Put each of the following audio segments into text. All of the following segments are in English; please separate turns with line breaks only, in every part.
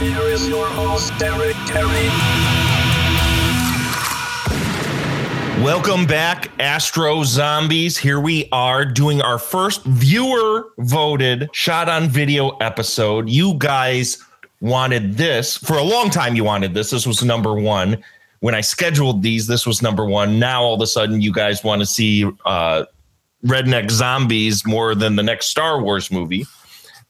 Here is your host, Derek Terry.
Welcome back, Astro Zombies. Here we are doing our first viewer voted shot on video episode. You guys wanted this for a long time. You wanted this. This was number one. When I scheduled these, this was number one. Now all of a sudden, you guys want to see uh, redneck zombies more than the next Star Wars movie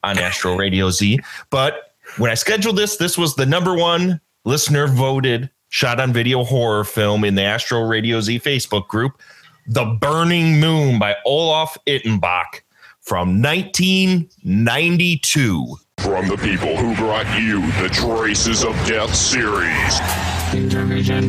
on Astro Radio Z. But when I scheduled this, this was the number one listener voted shot on video horror film in the Astro Radio Z Facebook group, The Burning Moon by Olaf Ittenbach from 1992.
From the people who brought you the Traces of Death series,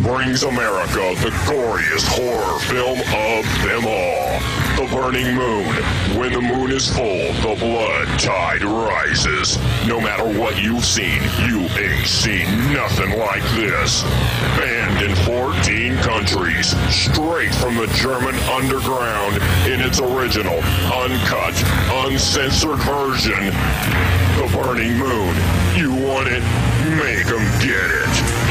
brings America the goriest horror film of them all. The Burning Moon. When the moon is full, the blood tide rises. No matter what you've seen, you ain't seen nothing like this. Banned in 14 countries, straight from the German underground in its original, uncut, uncensored version. The Burning Moon. You want it? Make 'em get it.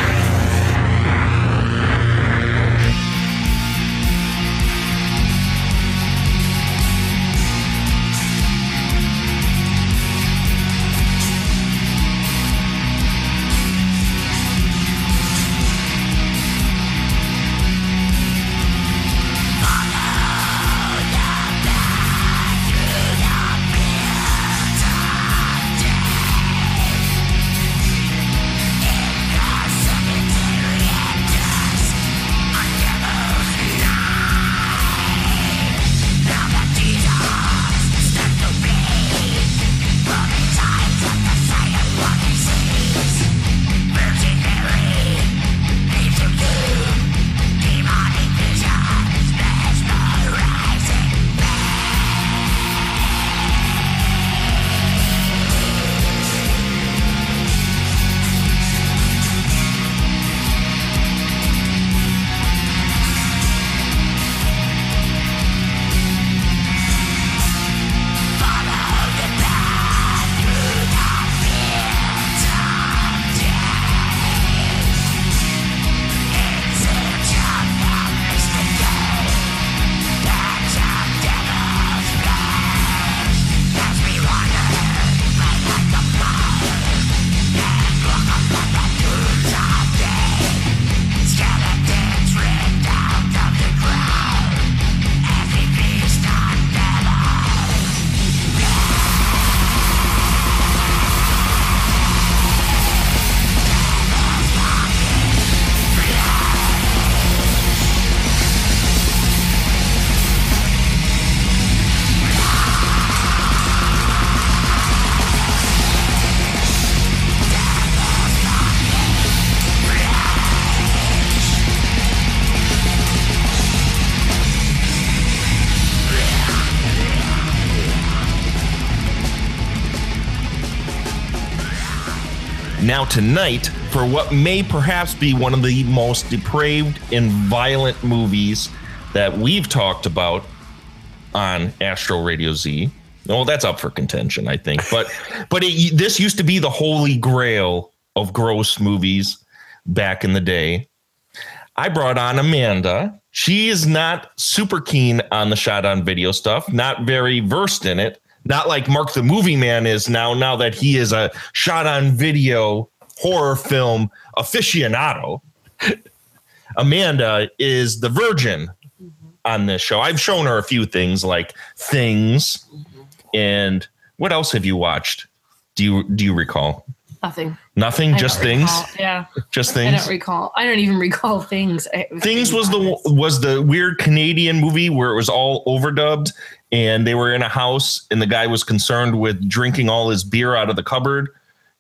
Now, tonight, for what may perhaps be one of the most depraved and violent movies that we've talked about on Astro Radio Z. Well, that's up for contention, I think. But but it, this used to be the holy grail of gross movies back in the day. I brought on Amanda. She is not super keen on the shot on video stuff, not very versed in it. Not like Mark the Movie Man is now, now that he is a shot on video horror film aficionado. Amanda is the virgin on this show. I've shown her a few things like things and what else have you watched? Do you do you recall?
Nothing.
Nothing,
I
just things.
recall. Yeah.
Just things.
I don't recall. I don't even recall things.
Things was the was the weird Canadian movie where it was all overdubbed and they were in a house and the guy was concerned with drinking all his beer out of the cupboard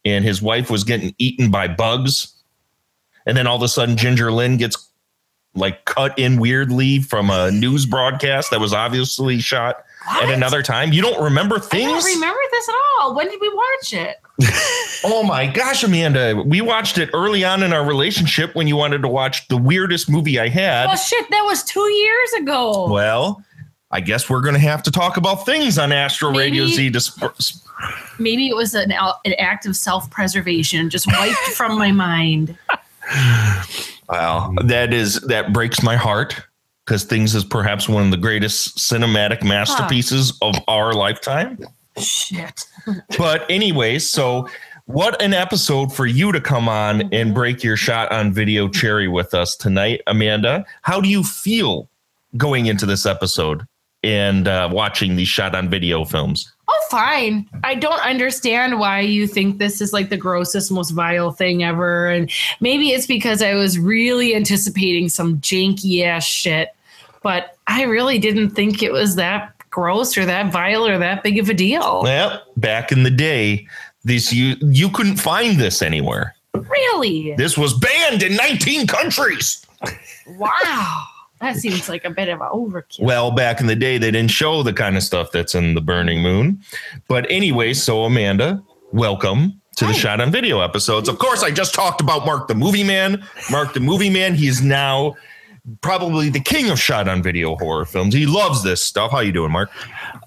and his wife was getting eaten by bugs. and then all of a sudden Ginger Lynn gets like cut in weirdly from a news broadcast that was obviously shot
What?
at another time. You don't remember things?
I don't remember this at all. When did we watch it?
Oh my gosh, Amanda. We watched it early on in our relationship when you wanted to watch the weirdest movie I had.
Oh shit, that was two years ago.
Well, I guess we're going to have to talk about things on Astro Radio Z. To sp- sp-
Maybe it was an, an act of self-preservation, just wiped from my mind.
wow, that is that breaks my heart because Things is perhaps one of the greatest cinematic masterpieces of our lifetime.
Shit.
But anyways, so what an episode for you to come on mm-hmm. and break your shot on video cherry with us tonight, Amanda. How do you feel going into this episode and uh, watching these shot on video films?
Oh, fine. I don't understand why you think this is like the grossest, most vile thing ever. And maybe it's because I was really anticipating some janky ass shit, but I really didn't think it was that gross or that vile or that big of a deal.
Well, back in the day, this you you couldn't find this anywhere.
Really?
This was banned in 19 countries.
Wow. That seems like a bit of an overkill.
Well, back in the day, they didn't show the kind of stuff that's in the Burning Moon. But anyway, so Amanda, welcome to the Shot on Video episodes. Of course, I just talked about Mark the Movie Man. Mark the Movie Man, he is now probably the king of shot on video horror films. He loves this stuff. How you doing, Mark?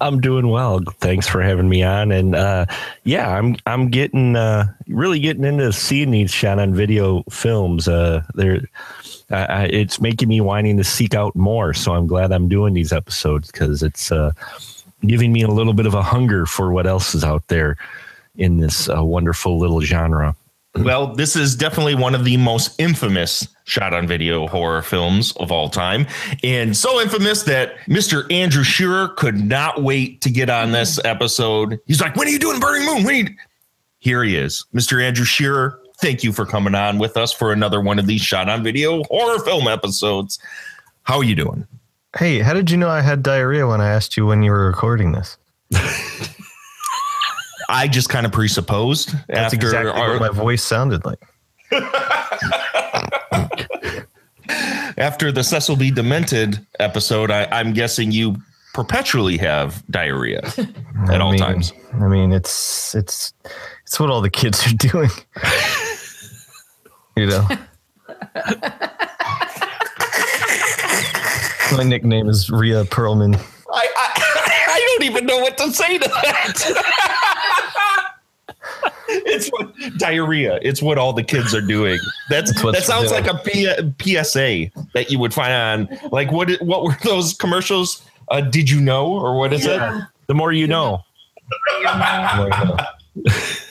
I'm doing well. Thanks for having me on. And uh, yeah, I'm I'm getting uh, really getting into seeing these shot on video films. Uh, they're It's making me wanting to seek out more. So I'm glad I'm doing these episodes because it's uh, giving me a little bit of a hunger for what else is out there in this uh, wonderful little genre.
Well, this is definitely one of the most infamous shot on video horror films of all time. And so infamous that Mr. Andrew Shearer could not wait to get on this episode. He's like, When are you doing Burning Moon? When? Here he is, Mr. Andrew Shearer. Thank you for coming on with us for another one of these shot on video horror film episodes. How are you doing?
Hey, how did you know I had diarrhea when I asked you when you were recording this?
I just kind of presupposed
That's
after
exactly
our,
what my voice sounded like.
after the Cecil B. Demented episode. I, I'm guessing you perpetually have diarrhea at
I
all
mean-
times.
I mean, it's it's it's what all the kids are doing. You know. My nickname is Rhea Perlman.
I, I I don't even know what to say to that. it's what diarrhea. It's what all the kids are doing. That's,
That's
that sounds
for
like a P, PSA that you would find on like what what were those commercials? Uh, did you know or what is it?
The more you know.
It's,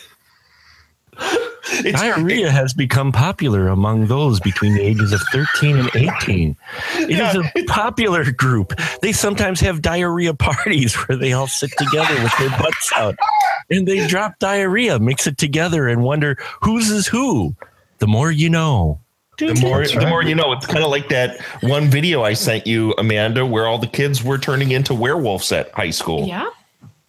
Diarrhea has become popular among those between the ages of 13 and 18. It is a popular group. They sometimes have diarrhea parties where they all sit together with their butts out and they drop diarrhea, mix it together, and wonder whose is who. The more you know.
the more
That's
the more you know. It's kind of like that one video I sent you, Amanda, where all the kids were turning into werewolves at high school.
Yeah.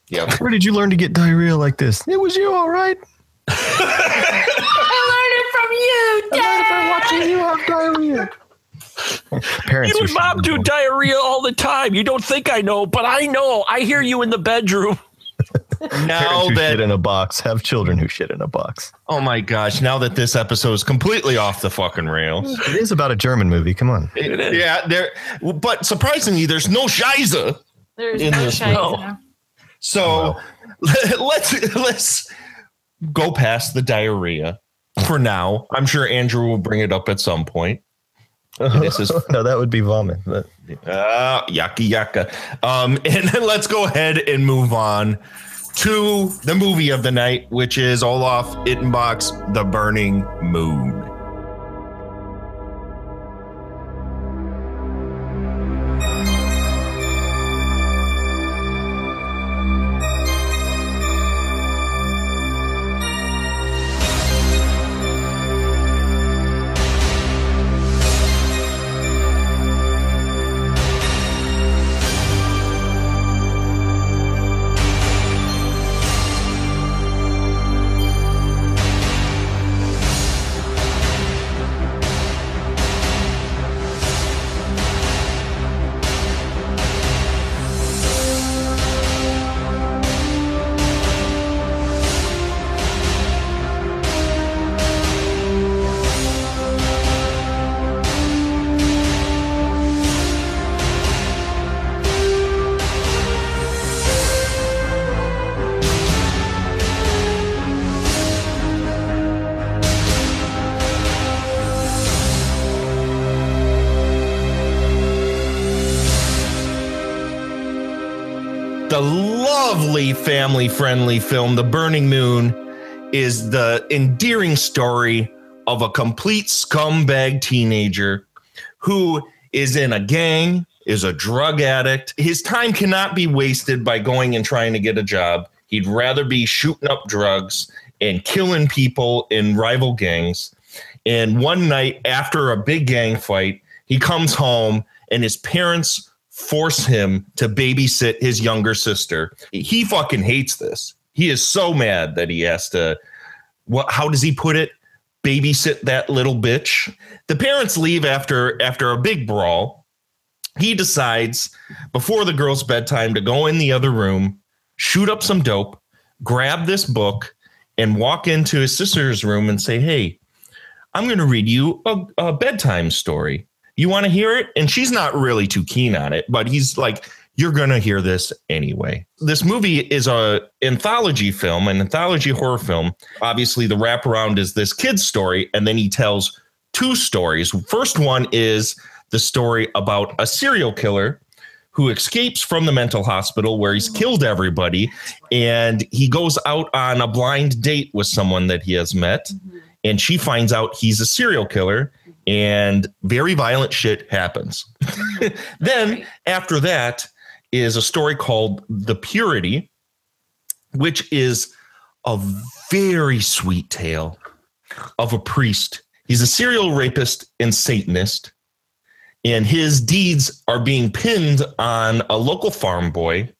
Yeah.
Where did you learn to get diarrhea like this? It was you, all right.
I learned it from you, Dad.
I learned it from watching you have diarrhea. Parents,
You and mom do diarrhea all the time. You don't think I know, but I know. I hear you in the bedroom.
Now
Parents who
that
shit in a box have children who shit in a box.
oh my gosh, now that this episode is completely off the fucking rails.
It is about a German movie. Come on.
It is.
Yeah, there. But surprisingly, there's no Shiza.
There's
In
no
this-
shite.
no.
So let's let's go past the diarrhea for now. I'm sure Andrew will bring it up at some point. This is
no, that would be vomit. But
uh, yucky yucka. Um, and then let's go ahead and move on to the movie of the night, which is Olaf Ittenbach's The Burning Moon. Friendly film, The Burning Moon, is the endearing story of a complete scumbag teenager who is in a gang, is a drug addict. His time cannot be wasted by going and trying to get a job. He'd rather be shooting up drugs and killing people in rival gangs. And one night after a big gang fight, he comes home and his parents force him to babysit his younger sister. He fucking hates this. He is so mad that he has to what how does he put it? Babysit that little bitch. The parents leave after after a big brawl. He decides before the girl's bedtime to go in the other room, shoot up some dope, grab this book, and walk into his sister's room and say, Hey, I'm going to read you a, a bedtime story. You want to hear it? And she's not really too keen on it, but he's like, You're going to hear this anyway. This movie is a anthology film, an anthology horror film. Obviously, the wraparound is this kid's story, and then he tells two stories. First one is the story about a serial killer who escapes from the mental hospital where he's killed everybody and he goes out on a blind date with someone that he has met mm-hmm. and she finds out he's a serial killer and very violent shit happens. then after that is a story called The Purity which is a very sweet tale of a priest. He's a serial rapist and satanist and his deeds are being pinned on a local farm boy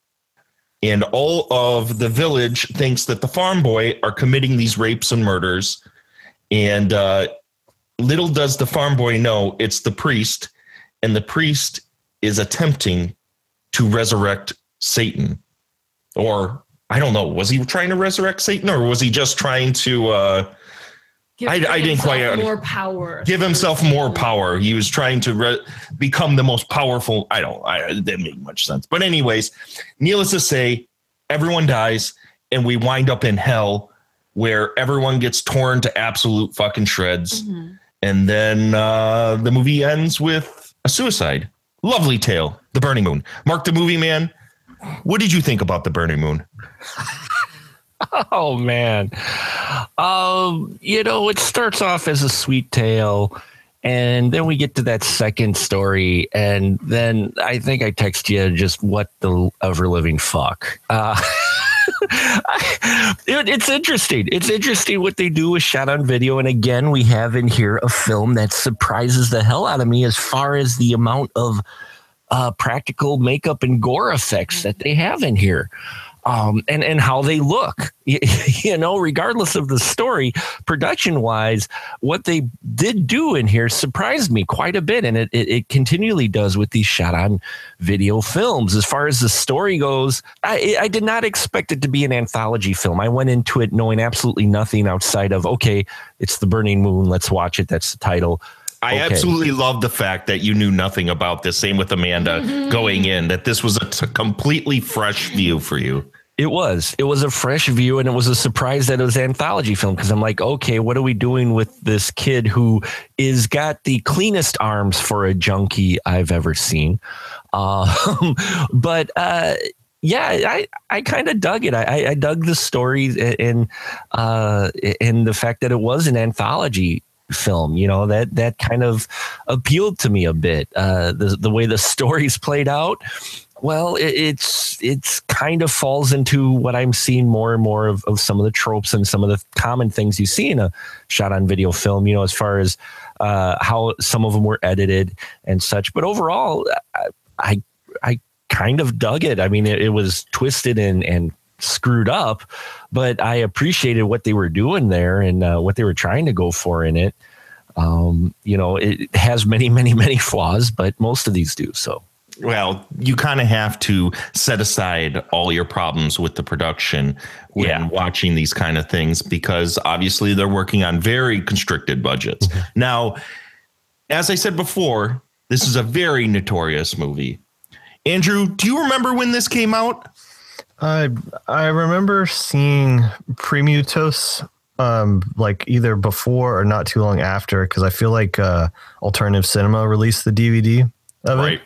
and all of the village thinks that the farm boy are committing these rapes and murders and uh, little does the farm boy know it's the priest and the priest is attempting to resurrect satan or i don't know was he trying to resurrect satan or was he just trying to uh,
Give
I- I didn't quite
himself more power.
give himself more power. He was trying to re- become the most powerful. I don't. I it didn't make much sense. But anyways, needless to say, everyone dies, and we wind up in hell, where everyone gets torn to absolute fucking shreds, and then uh, the movie ends with a suicide. Lovely tale, The Burning Moon. Mark the movie man. What did you think about The Burning Moon?
Oh man. Um, you know, it starts off as a sweet tale and then we get to that second story and then I think I text you just what the ever living fuck. Uh it- it's interesting. It's interesting what they do with shot on video. And again, we have in here a film that surprises the hell out of me as far as the amount of uh, practical makeup and gore effects that they have in here um, and and how they look. You, know, regardless of the story, production wise, what they did do in here surprised me quite a bit, and it, it it continually does with these shot on video films. As far as the story goes, I I did not expect it to be an anthology film. I went into it knowing absolutely nothing outside of okay, it's the Burning Moon. Let's watch it. That's the title.
I
Okay.
absolutely love the fact that you knew nothing about this. Same with Amanda going in, that this was a t- completely fresh view for you.
It was. It was a fresh view, and it was a surprise that it was an anthology film because I'm like, okay, what are we doing with this kid who is got the cleanest arms for a junkie I've ever seen? Um, but uh, yeah, I I kind of dug it. I, I- dug the story and uh, and the fact that it was an anthology film you know that that kind of appealed to me a bit uh the the way the stories played out well it, it's it's kind of falls into what i'm seeing more and more of, of some of the tropes and some of the common things you see in a shot on video film you know as far as uh how some of them were edited and such but overall i i, I kind of dug it i mean it, it was twisted and and screwed up but i appreciated what they were doing there and uh, what they were trying to go for in it um you know it has many many many flaws but most of these do so
Well, you kind of have to set aside all your problems with the production when
Yeah.
watching these kind of things because obviously they're working on very constricted budgets. Now, as I said before, this is a very notorious movie. Andrew, do you remember when this came out?
I I remember seeing Premutos um like either before or not too long after because I feel like uh alternative cinema released the DVD of it.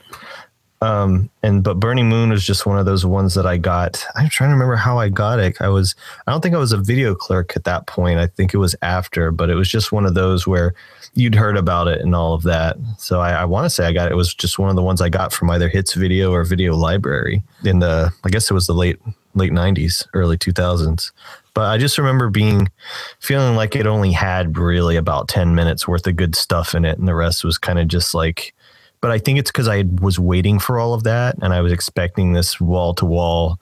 Um, and but Burning Moon was just one of those ones that I got. I'm trying to remember how I got it. I was I don't think I was a video clerk at that point. I think it was after, but it was just one of those where you'd heard about it and all of that. So I, I want to say I got it. it was just one of the ones I got from either Hits Video or Video Library in the I guess it was the late late 90s, early 2000s. But I just remember being feeling like it only had really about 10 minutes worth of good stuff in it and the rest was kind of just like but I think it's because I was waiting for all of that and I was expecting this wall to wall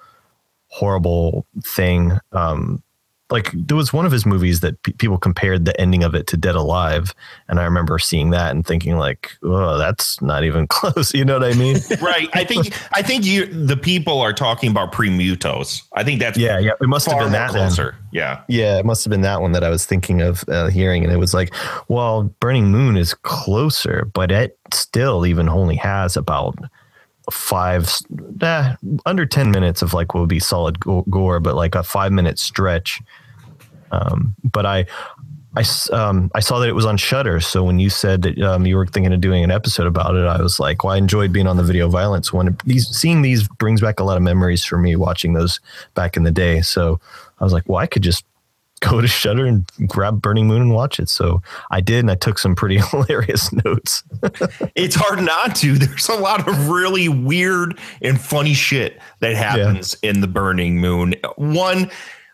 horrible thing. Um, like there was one of his movies that pe people compared the ending of it to Dead Alive, and I remember seeing that and thinking like, "Oh, that's not even close." You know what I mean?
right. I think I think you the people are talking about Premutos. I think that's
yeah, yeah. It must have been that
closer.
Then.
Yeah,
yeah. It must have been that one that I was thinking of uh, hearing, and it was like, well, Burning Moon is closer, but it still even only has about five eh, under 10 minutes of like what would be solid gore but like a five minute stretch um, but i I, um, I saw that it was on Shudder. So when you said that um, you were thinking of doing an episode about it, I was like, well, I enjoyed being on the video violence one. These seeing these brings back a lot of memories for me watching those back in the day. So I was like, well, I could just go to Shudder and grab Burning Moon and watch it. So I did, and I took some pretty hilarious notes.
it's hard not to. There's a lot of really weird and funny shit that happens yeah. in the Burning Moon. One,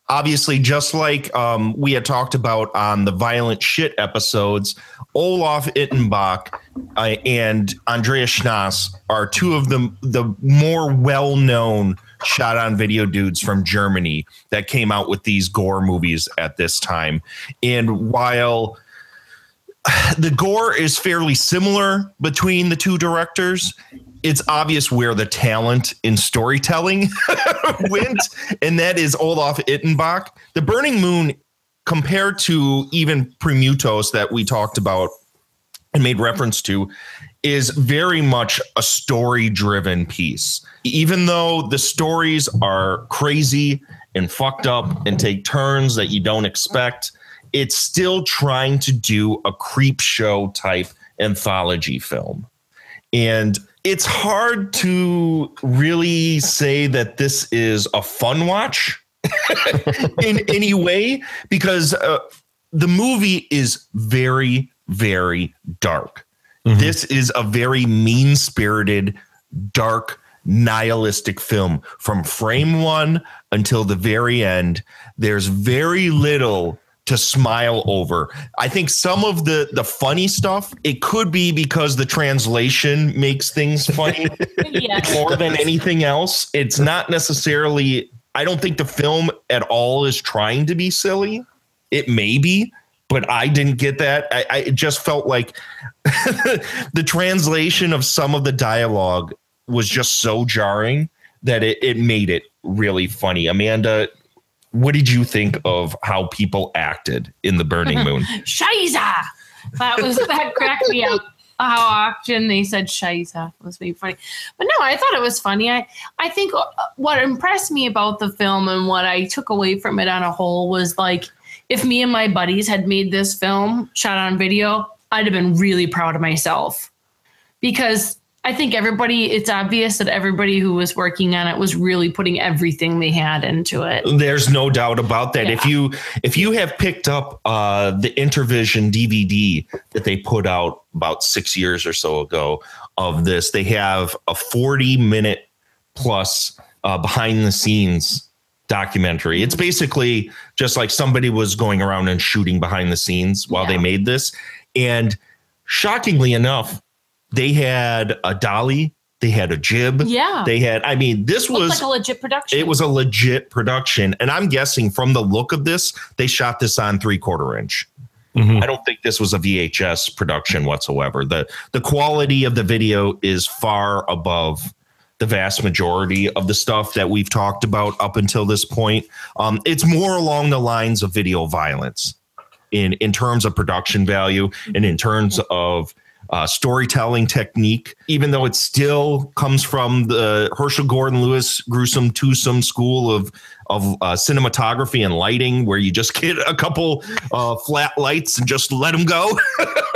obviously, just like um, we had talked about on the violent shit episodes, Olaf Ittenbach uh, and Andreas Schnaas are two of the the more well known shot on video dudes from Germany that came out with these gore movies at this time. And while the gore is fairly similar between the two directors, it's obvious where the talent in storytelling went, and that is Olaf Ittenbach. The Burning Moon, compared to even Premutos that we talked about and made reference to, is very much a story driven piece. Even though the stories are crazy and fucked up and take turns that you don't expect, it's still trying to do a creep show type anthology film. And it's hard to really say that this is a fun watch in any way because uh, the movie is very, very dark Mm-hmm. This is a very mean spirited, dark, nihilistic film from frame one until the very end. There's very little to smile over. I think some of the the funny stuff it could be because the translation makes things funny more than anything else. It's not necessarily I don't think the film at all is trying to be silly. It may be, but I didn't get that. I, I just felt like the translation of some of the dialogue was just so jarring that it, it made it really funny. Amanda, what did you think of how people acted in the Burning Moon?
Shiza! That was that cracked me up. How often they said Shiza was being funny, but no, I thought it was funny. I I think uh, what impressed me about the film and what I took away from it on a whole was like if me and my buddies had made this film shot on video, I'd have been really proud of myself because I think everybody, it's obvious that everybody who was working on it was really putting everything they had into it.
There's no doubt about that. Yeah. If you if you have picked up uh, the Intervision DVD that they put out about six years or so ago of this, they have a 40 minute plus uh, behind the scenes documentary. It's basically just like somebody was going around and shooting behind the scenes while yeah. they made this. And shockingly enough, they had a dolly, they had a jib.
Yeah.
They had, I mean, this was
like a legit production.
It was a legit production. And I'm guessing from the look of this, they shot this on three quarter inch. Mm-hmm. I don't think this was a VHS production whatsoever. The the quality of the video is far above the vast majority of the stuff that we've talked about up until this point. Um, it's more along the lines of video violence in in terms of production value and in terms of uh, storytelling technique, even though it still comes from the Herschell Gordon Lewis gruesome twosome school of of uh, cinematography and lighting, where you just get a couple uh, flat lights and just let them go.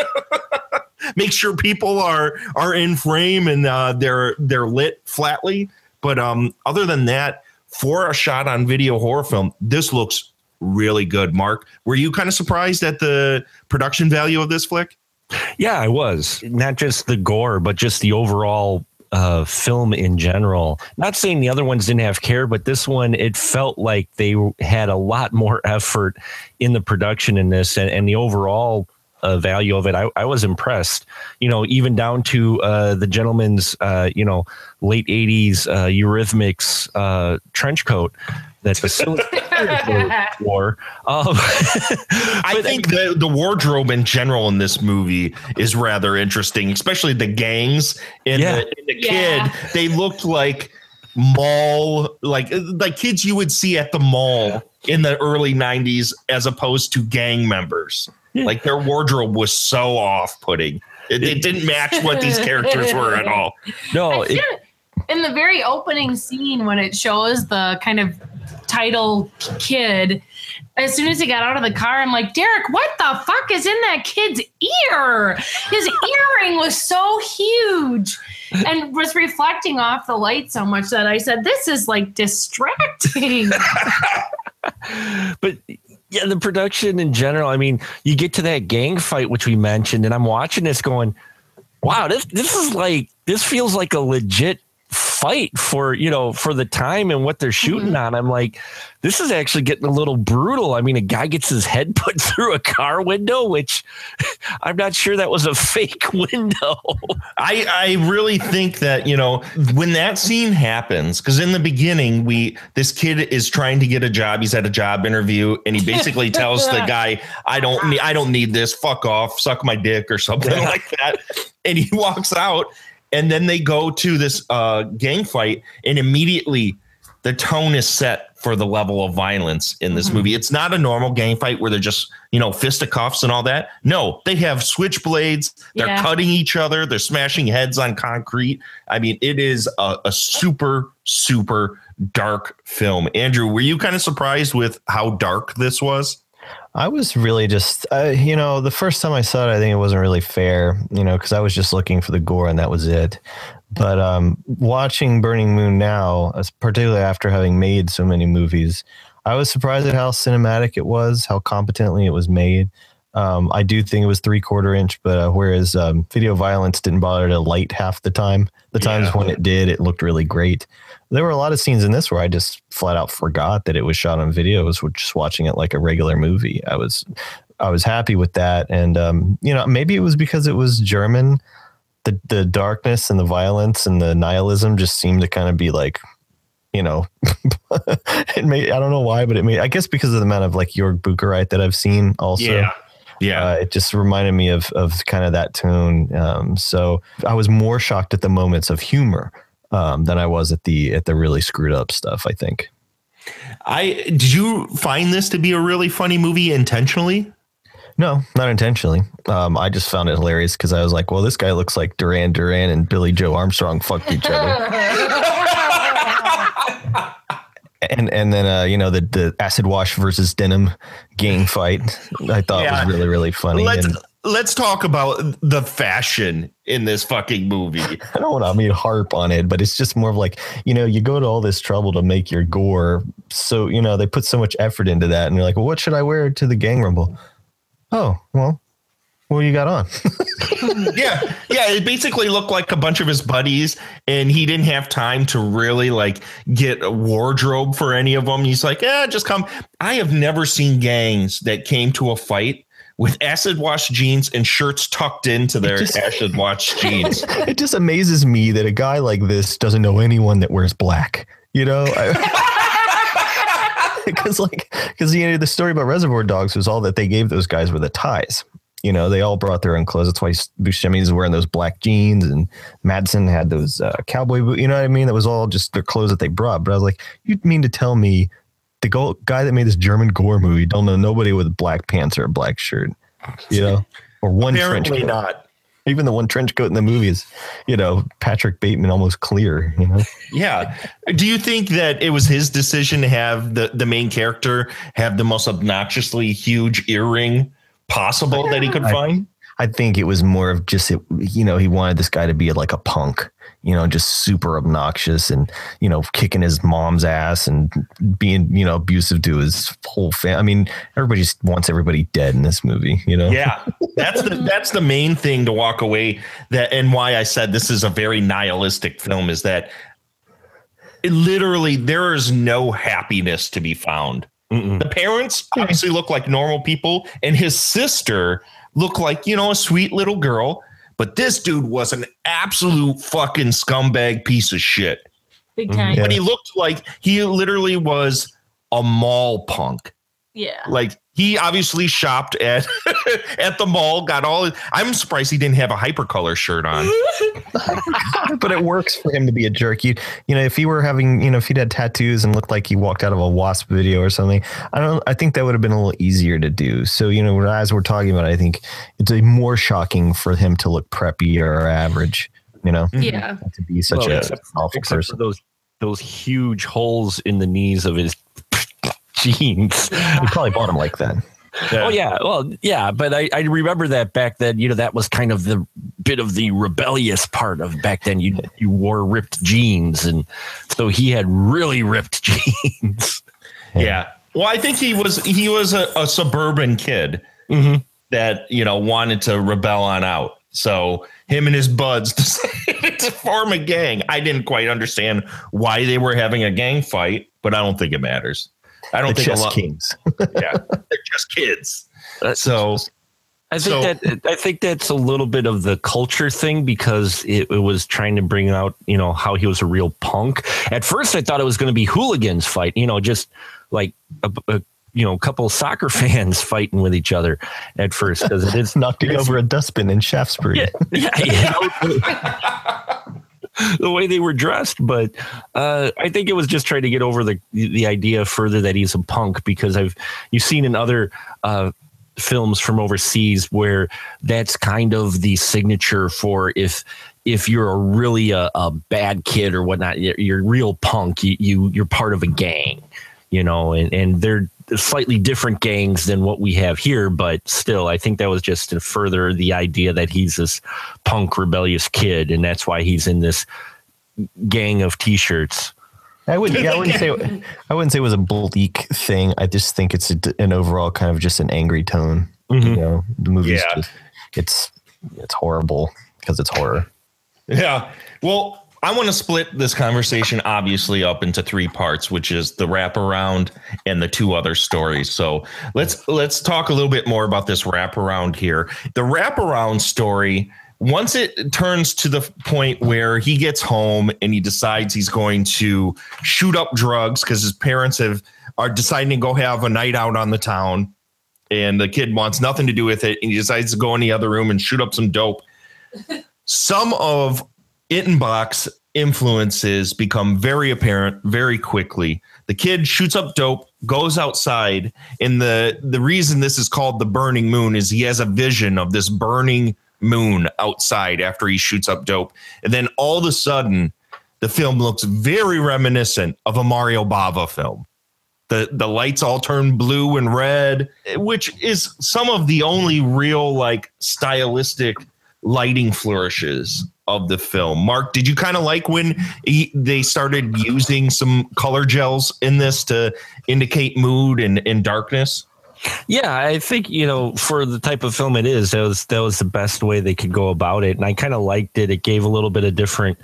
make sure people are are in frame and uh, they're they're lit flatly. But um, other than that, for a shot on video horror film, this looks really good. Mark, were you kind of surprised at the production value of this flick?
Yeah, I was. Not just the gore, but just the overall uh, film in general. Not saying the other ones didn't have care, but this one, it felt like they had a lot more effort in the production in this and, and the overall uh, value of it. I, I was impressed, you know, even down to uh, the gentleman's, uh, you know, late 80s uh, Eurythmics uh, trench coat that facility wore. Um,
I think the, the wardrobe in general in this movie is rather interesting, especially the gangs in
Yeah.
the, in the
Yeah.
kid. They looked like mall, like like kids you would see at the mall in the early '90s, as opposed to gang members. Like their wardrobe was so off-putting. It, it didn't match what these characters were at all.
no, it,
in the very opening scene when it shows the kind of title kid, as soon as he got out of the car, I'm like, Derek, what the fuck is in that kid's ear? His earring was so huge and was reflecting off the light so much that I said, This is like distracting.
but yeah, the production in general. I mean, you get to that gang fight which we mentioned, and I'm watching this going, "Wow, this this is like this feels like a legit fight for you know for the time and what they're mm-hmm. shooting on." I'm like, this is actually getting a little brutal. I mean, a guy gets his head put through a car window, which I'm not sure that was a fake window.
I I really think that you know when that scene happens because in the beginning we this kid is trying to get a job he's at a job interview and he basically tells the guy I don't need I don't need this fuck off suck my dick or something like that and he walks out and then they go to this uh, gang fight and immediately the tone is set for the level of violence in this movie. It's not a normal gang fight where they're just, you know, fisticuffs and all that. No, they have switchblades. They're
Yeah.
cutting each other. They're smashing heads on concrete. I mean, it is a, a super, super dark film. Andrew, were you kind of surprised with how dark this was?
I was really just, uh, you know, the first time I saw it, I think it wasn't really fair, you know, because I was just looking for the gore and that was it. But um, watching Burning Moon now, particularly after having made so many movies, I was surprised at how cinematic it was, how competently it was made. Um, I do think it was three quarter inch, but uh, whereas um, video violence didn't bother to light half the time, the times
Yeah.
when it did, it looked really great. There were a lot of scenes in this where I just flat out forgot that it was shot on video. I was just watching it like a regular movie. I was, I was happy with that, and um, you know, maybe it was because it was German. The the darkness and the violence and the nihilism just seemed to kind of be like, you know, it may I don't know why, but it may I guess because of the amount of like Jörg Buttgereit that I've seen also.
Yeah.
Uh, it just reminded me of of kind of that tone. Um, so I was more shocked at the moments of humor um, than I was at the at the really screwed up stuff. I think.
I did you find this to be a really funny movie intentionally?
No, not intentionally. Um, I just found it hilarious because I was like, "Well, this guy looks like Duran Duran and Billie Joe Armstrong fucked each other." and and then uh, you know the the acid wash versus denim gang fight. I thought
Yeah.
was really really funny.
Let's
and
let's talk about the fashion in this fucking movie.
I don't want to I mean harp on it, but it's just more of like you know you go to all this trouble to make your gore, so you know they put so much effort into that, and you're like, well, what should I wear to the gang rumble? Oh well, what you got on?
yeah, yeah. It basically looked like a bunch of his buddies, and he didn't have time to really like get a wardrobe for any of them. He's like, yeah, just come. I have never seen gangs that came to a fight with acid wash jeans and shirts tucked into their
just-
acid wash jeans.
it just amazes me that a guy like this doesn't know anyone that wears black. You know, because like because you know the story about Reservoir Dogs was all that they gave those guys were the ties. You know, they all brought their own clothes. That's why Buscemi is wearing those black jeans, and Madsen had those uh, cowboy boots. You know what I mean? That was all just their clothes that they brought. But I was like, you mean to tell me the guy that made this German gore movie don't know nobody with black pants or a black shirt? You know, or one trench
Apparently
coat
not.
even the one trench coat in the movie is, you know, Patrick Bateman almost clear, you know.
Yeah. Do you think that it was his decision to have the, the main character have the most obnoxiously huge earring possible that he could find?
I think it was more of just it, you know he wanted this guy to be like a punk, you know, just super obnoxious and you know kicking his mom's ass and being you know abusive to his whole family. I mean, everybody just wants everybody dead in this movie, you know.
Yeah, that's the that's the main thing to walk away that and why I said this is a very nihilistic film is that it literally there is no happiness to be found.
Mm-mm.
The parents obviously look like normal people, and his sister looked like, you know, a sweet little girl. But this dude was an absolute fucking scumbag piece of shit.
Big mm-hmm. time.
Yeah.
But he looked like he literally was a mall punk.
Yeah.
Like he obviously shopped at at the mall, got all I'm surprised he didn't have a hypercolor shirt on.
but it works for him to be a jerk. You, you know, if he were having, you know, if he'd had tattoos and looked like he walked out of a Wasp video or something, I don't. I think that would have been a little easier to do. So, you know, as we're talking about, I think it's a more shocking for him to look preppy or average. You know, mm-hmm.
Yeah.
to be such
Well,
a
except-
awful
except for
person.
those those huge holes in the knees of his jeans.
He probably bought them like that.
Oh yeah, well yeah, but I, I remember that back then. You know, that was kind of the bit of the rebellious part of back then. You you wore ripped jeans, and so he had really ripped jeans.
Yeah. Well, I think he was he was a, a suburban kid
Mhm.
that you know wanted to rebel on out. So him and his buds decided to form a gang. I didn't quite understand why they were having a gang fight, but I don't think it matters. I don't
The
think a
chess
lot.
kings.
Yeah, they're just kids. So
I think
So-
that I think that's a little bit of the culture thing because it, it was trying to bring out you know how he was a real punk. At first, I thought it was going to be hooligans fight, you know, just like a, a you know couple soccer fans fighting with each other at first because it is
Knocking over a dustbin in Shaftesbury.
yeah, yeah. the way they were dressed, but uh, I think it was just trying to get over the the idea further that he's a punk because I've you've seen in other uh, films from overseas where that's kind of the signature for if if you're a really a, a bad kid or whatnot, you're, you're real punk. You, you you're part of a gang, you know, and and they're slightly different gangs than what we have here, but still, I think that was just to further the idea that he's this punk rebellious kid, and that's why he's in this gang of t-shirts.
I wouldn't. Yeah, I wouldn't say. I wouldn't say it was a bleak thing. I just think it's a, an overall kind of just an angry tone. You mm-hmm. know, the movie's
Yeah.
just it's it's horrible because it's horror.
Yeah. Well, I want to split this conversation obviously up into three parts, which is the wraparound and the two other stories. So let's let's talk a little bit more about this wraparound here. The wraparound story, once it turns to the point where he gets home and he decides he's going to shoot up drugs because his parents have are deciding to go have a night out on the town and the kid wants nothing to do with it and he decides to go in the other room and shoot up some dope some of Ittenbach's influences become very apparent very quickly. The kid shoots up dope, goes outside, and the the reason this is called the burning moon is he has a vision of this burning moon outside after he shoots up dope. And then all of a sudden, the film looks very reminiscent of a Mario Bava film. The the lights all turn blue and red, which is some of the only real like stylistic lighting flourishes of the film. Mark, did you kind of like when he, they started using some color gels in this to indicate mood and, and darkness?
Yeah, I think you know for the type of film it is, that was that was the best way they could go about it, and I kind of liked it. It gave a little bit of different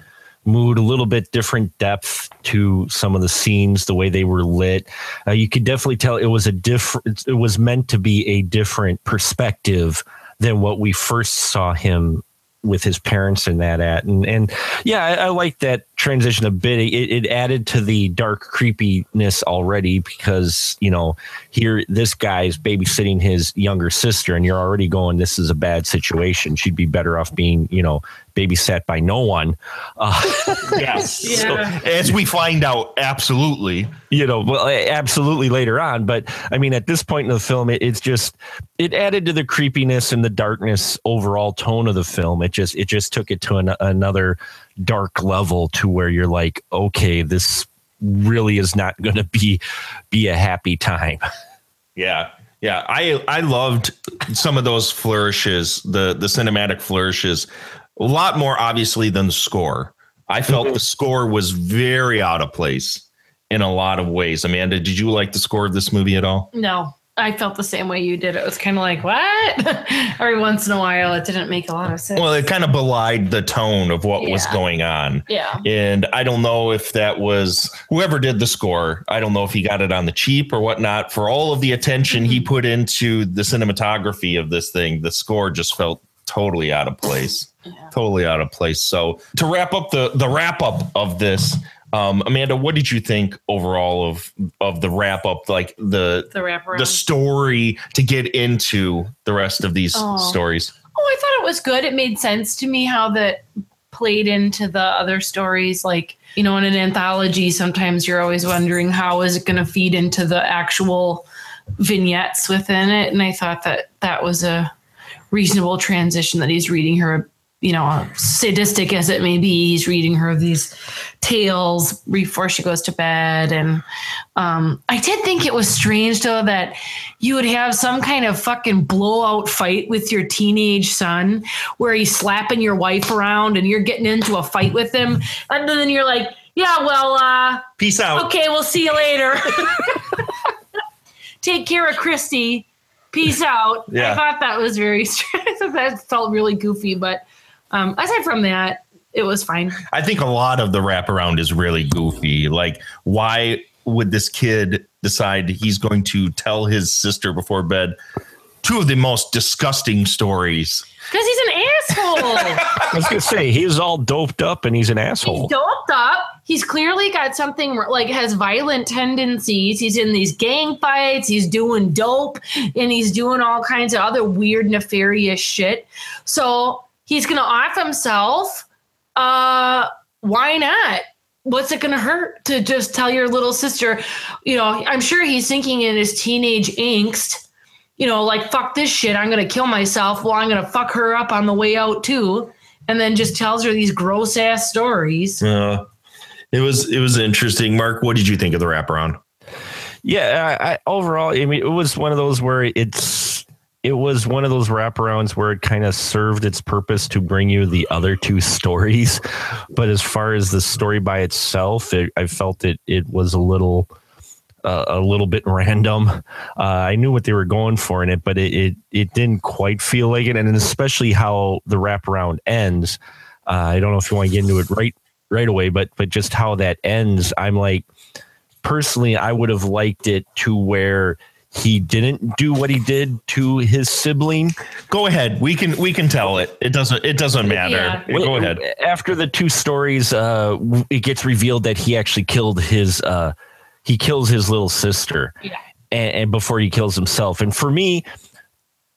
mood, a little bit different depth to some of the scenes, the way they were lit. Uh, you could definitely tell it was a different. It was meant to be a different perspective than what we first saw him with his parents and that at. And and yeah I, I like that transition a bit it, it added to the dark creepiness already because you know here this guy's babysitting his younger sister and you're already going this is a bad situation. She'd be better off being you know babysat by no one uh,
Yes.
Yeah.
as we find out, absolutely.
you know well absolutely later on but i mean at this point in the film it, it's just it added to the creepiness and the darkness overall tone of the film it just it just took it to an, another dark level to where you're like okay this really is not going to be be a happy time
Yeah. Yeah, I I loved some of those flourishes, the the cinematic flourishes, a lot more obviously than the score. I felt
Mm-hmm.
the score was very out of place in a lot of ways. Amanda, did you like the score of this movie at all?
No, I felt the same way you did. It was kind of like, what? Every once in a while, it didn't make a lot of sense.
Well, it kind of belied the tone of what was going on.
yeah.
And I don't know if that was whoever did the score. I don't know if he got it on the cheap or whatnot. For all of the attention he put into the cinematography of this thing, the score just felt totally out of place. Totally out of place. So to wrap up the the wrap up of this, um, Amanda, what did you think overall of of the wrap up, like the
The wraparound.
the story to get into the rest of these
Oh.
stories?
Oh, I thought it was good. It made sense to me how that played into the other stories. Like, you know, in an anthology, sometimes you're always wondering how is it going to feed into the actual vignettes within it. And I thought that that was a reasonable transition that he's reading her, you know, sadistic as it may be, he's reading her these tales before she goes to bed. And um, I did think it was strange though that you would have some kind of fucking blowout fight with your teenage son where he's slapping your wife around and you're getting into a fight with him. And then you're like, yeah, well, uh,
Peace out.
okay, we'll see you later. Take care of Christy. Peace out.
Yeah.
I thought that was very strange. that felt really goofy, but um, aside from that, it was fine.
I think a lot of the wraparound is really goofy. Like, why would this kid decide he's going to tell his sister before bed two of the most disgusting stories?
Because he's an asshole.
I was gonna say he's all doped up and he's an asshole.
He's doped up. He's clearly got something like has violent tendencies. He's in these gang fights. He's doing dope and he's doing all kinds of other weird, nefarious shit. So he's gonna off himself. Uh, why not? What's it gonna hurt to just tell your little sister? You know, I'm sure he's thinking in his teenage angst. You know, like fuck this shit. I'm gonna kill myself. Well, I'm gonna fuck her up on the way out too and then just tells her these gross ass stories.
Uh, it was it was interesting. Mark, what did you think of the wraparound?
Yeah, I, I, overall, I mean, it was one of those where it's it was one of those wraparounds where it kind of served its purpose to bring you the other two stories, but as far as the story by itself, it, I felt it it was a little uh, a little bit random. Uh, I knew what they were going for in it, but it, it it didn't quite feel like it, and especially how the wraparound ends. Uh, I don't know if you want to get into it right right away, but but just how that ends, I'm like personally, I would have liked it to where he didn't do what he did to his sibling.
Go ahead. We can we can tell it. It doesn't it doesn't matter.
Yeah.
Go ahead.
After the two stories, uh, it gets revealed that he actually killed his uh, he kills his little sister,
Yeah.
and, and before he kills himself. And for me,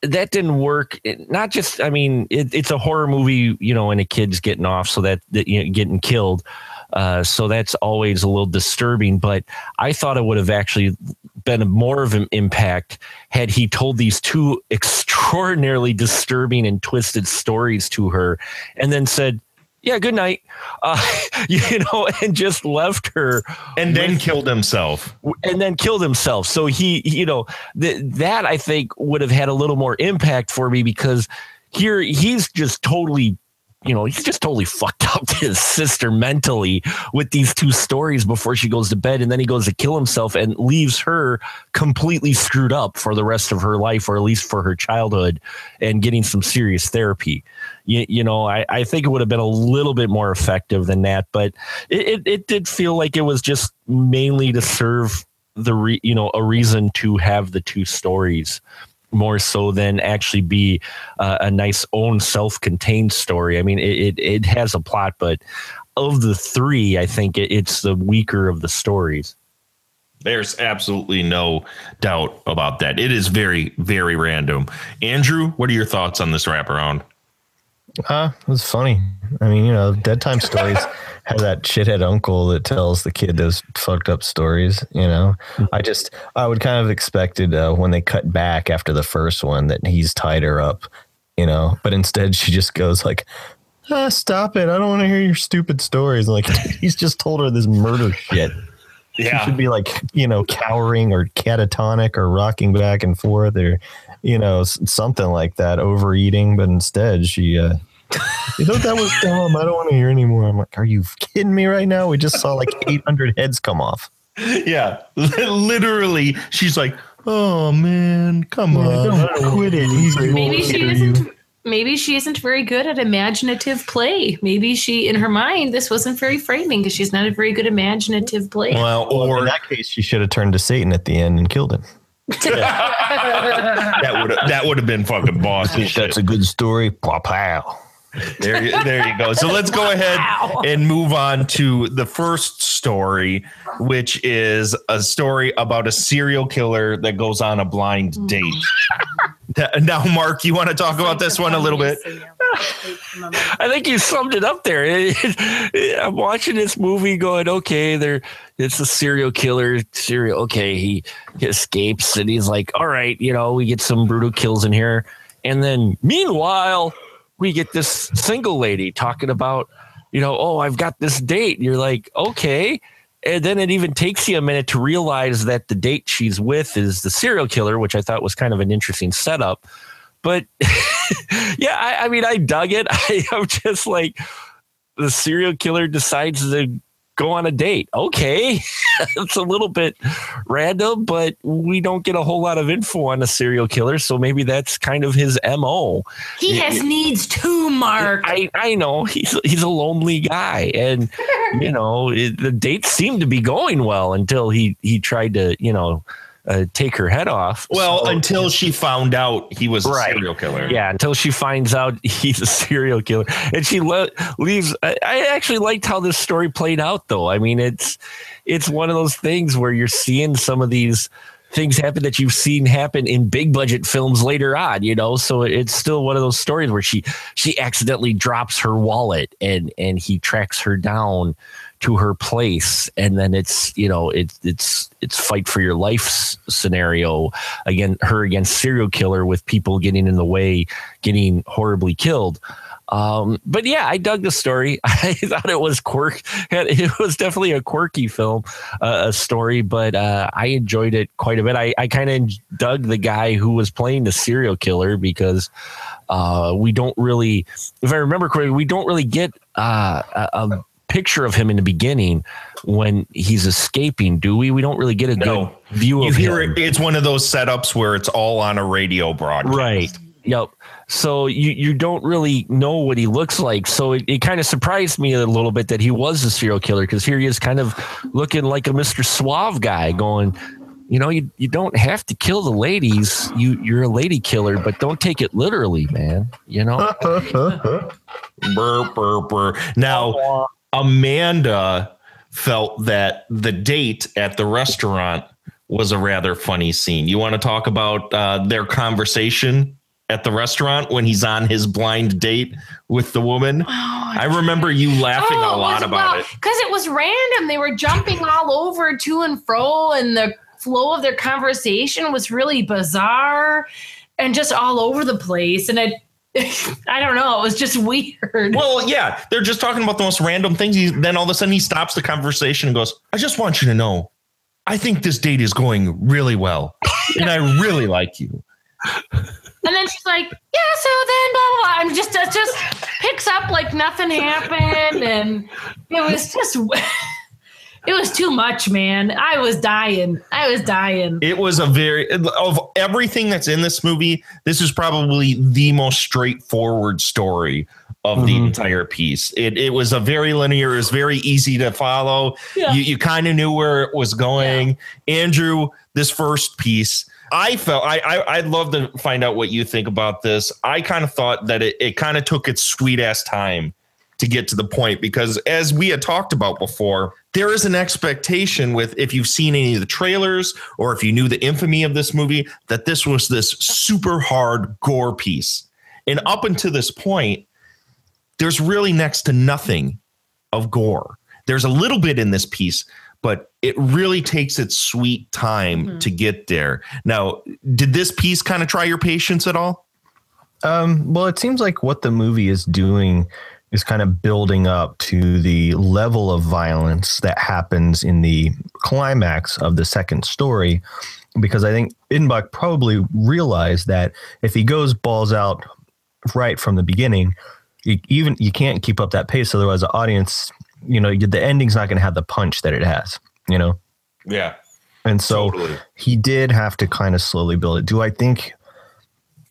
that didn't work. It- not just, I mean, it, it's a horror movie, you know, and a kid's getting off, so that, that you know, getting killed. Uh, so that's always a little disturbing. But I thought it would have actually been more of an impact had he told these two extraordinarily disturbing and twisted stories to her, and then said, "Yeah, good night," uh, you know, and just left her
And then
with-
killed himself.
and then killed himself. So he, you know, th- that I think would have had a little more impact for me because here he's just totally, you know, he's just totally fucked up his sister mentally with these two stories before she goes to bed. And then he goes to kill himself and leaves her completely screwed up for the rest of her life, or at least for her childhood and getting some serious therapy. You, you know, I, I think it would have been a little bit more effective than that, but it, it, it did feel like it was just mainly to serve the re, you know a reason to have the two stories more so than actually be uh, a nice own self-contained story. I mean, it, it it has a plot, but of the three, I think it, it's the weaker of the stories.
There's absolutely no doubt about that. It is very, very random. Andrew, what are your thoughts on this wraparound?
Uh, it was funny. I mean, you know, Dead Time Stories have that shithead uncle that tells the kid those fucked up stories. You know, I just, I would kind of expected uh, when they cut back after the first one that he's tied her up, you know, but instead she just goes like, ah, stop it. I don't want to hear your stupid stories. Like he's just told her this murder shit.
Yeah.
She should be like, you know, cowering or catatonic or rocking back and forth or, you know, something like that, overeating. But instead, she, uh, you thought that was dumb. I don't want to hear anymore. I'm like, are you kidding me right now? We just saw like 800 heads come off.
Yeah, literally, she's like, "Oh man, come on, don't
quit it. He's
Maybe she isn't. Maybe she isn't very good at imaginative play. Maybe she, in her mind, this wasn't very frightening because she's not a very good imaginative player.
Well,
or in that case, she should have turned to Satan at the end and killed him.
that would that would have been fucking boss. That's shit.
a good story. Pow, pow.
There, you- there you go. So let's go ahead and move on to the first story, which is a story about a serial killer that goes on a blind mm. date. Now, Mark, you want to talk about this one a little bit?
I think you summed it up there. I'm watching this movie going, okay, there it's a serial killer. Serial okay, he, he escapes and he's like, all right, you know, we get some brutal kills in here. And then meanwhile, we get this single lady talking about, you know, oh, I've got this date. And you're like, okay. And then it even takes you a minute to realize that the date she's with is the serial killer, which I thought was kind of an interesting setup. But yeah, I, I mean, I dug it. I, I'm just like, the serial killer decides to go on a date. Okay. it's a little bit random, but we don't get a whole lot of info on a serial killer. So maybe that's kind of his MO.
he has needs too, Mark.
I, I know he's he's a lonely guy, and you know it, the dates seemed to be going well until he he tried to you know uh, take her head off.
Well,
So-
until she found out he was a serial killer.
yeah, until she finds out he's a serial killer, and she le- leaves. I, I actually liked how this story played out, though. I mean, it's it's one of those things where you're seeing some of these things happen that you've seen happen in big budget films later on you know so it's still one of those stories where she she accidentally drops her wallet and and he tracks her down to her place. And then it's you know it's it's it's fight for your life scenario again her against serial killer with people getting in the way getting horribly killed. Um but yeah i dug the story. I thought it was quirk it was definitely a quirky film uh, a story but uh i enjoyed it quite a bit. I i kind of dug the guy who was playing the serial killer because uh we don't really if i remember correctly we don't really get uh a, a picture of him in the beginning when he's escaping do we we don't really get a
No.
good view
You
of
hear
him
it, it's one of those setups where it's all on a radio broadcast.
Right. Yep. So you you don't really know what he looks like. So it, it kind of surprised me a little bit that he was a serial killer because here he is kind of looking like a Mr. Suave guy going, you know, you, you don't have to kill the ladies. You you're a lady killer, but don't take it literally, man. You know?
Burr, burr, burr. Now, Amanda felt that the date at the restaurant was a rather funny scene. You want to talk about uh, their conversation at the restaurant when he's on his blind date with the woman? I remember you laughing a lot about it.
Because it was random. They were jumping all over to and fro, and the flow of their conversation was really bizarre and just all over the place. And it, I don't know, it was just weird.
Well, yeah, they're just talking about the most random things. He, then all of a sudden he stops the conversation and goes, I just want you to know, I think this date is going really well. And I really like you.
And then she's like, "Yeah, so then blah blah." blah. I'm just it just picks up like nothing happened, and it was just it was too much, man. I was dying. I was dying.
It was a very of everything that's in this movie. This is probably the most straightforward story of the mm-hmm. entire piece. It it was a very linear. It was very easy to follow.
Yeah.
You you kind of knew where it was going. Andrew, this first piece. I felt I, I I'd love to find out what you think about this. I kind of thought that it, it kind of took its sweet ass time to get to the point because as we had talked about before there is an expectation with if you've seen any of the trailers or if you knew the infamy of this movie that this was this super hard gore piece. And up until this point there's really next to nothing of gore. There's a little bit in this piece but it really takes its sweet time to get there. Now did this piece kind of try your patience at all?
Um, well, it seems like what the movie is doing is kind of building up to the level of violence that happens in the climax of the second story because I think Ittenbach probably realized that if he goes balls out right from the beginning, you, even you can't keep up that pace. Otherwise, the audience, you know, the ending's not going to have the punch that it has. You know,
Yeah.
and so
Totally.
he did have to kind of slowly build it. Do I think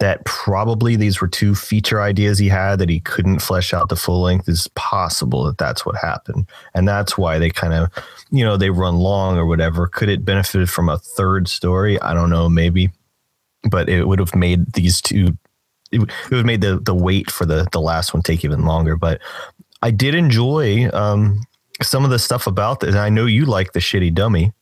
that probably these were two feature ideas he had that he couldn't flesh out the full length? Is possible that that's what happened, and that's why they kind of, you know, they run long or whatever. Could it benefit from a third story? I don't know, maybe, but it would have made these two. It, would- have made the the wait for the the last one take even longer. But I did enjoy um, some of the stuff about this. I know you like the shitty dummy.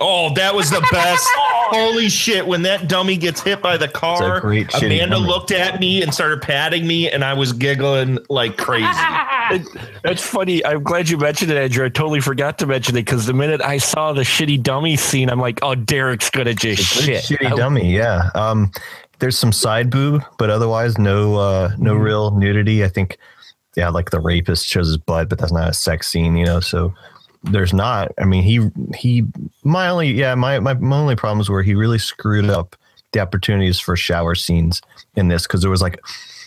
Oh, that was the best. Holy shit. When that dummy gets hit by the car,
great
Amanda looked at me and started patting me, and I was giggling like crazy.
That's funny. I'm glad you mentioned it, Andrew. I totally forgot to mention it because the minute I saw the shitty dummy scene, I'm like, oh, Derek's gonna just shit.
Shitty dummy, yeah. Um, there's some side boob, but otherwise no uh no
Mm-hmm.
real nudity. I think yeah, like the rapist shows his butt, but that's not a sex scene, you know. So there's not. I mean, he he my only yeah my my, my only problems were he really screwed up the opportunities for shower scenes in this because there was like.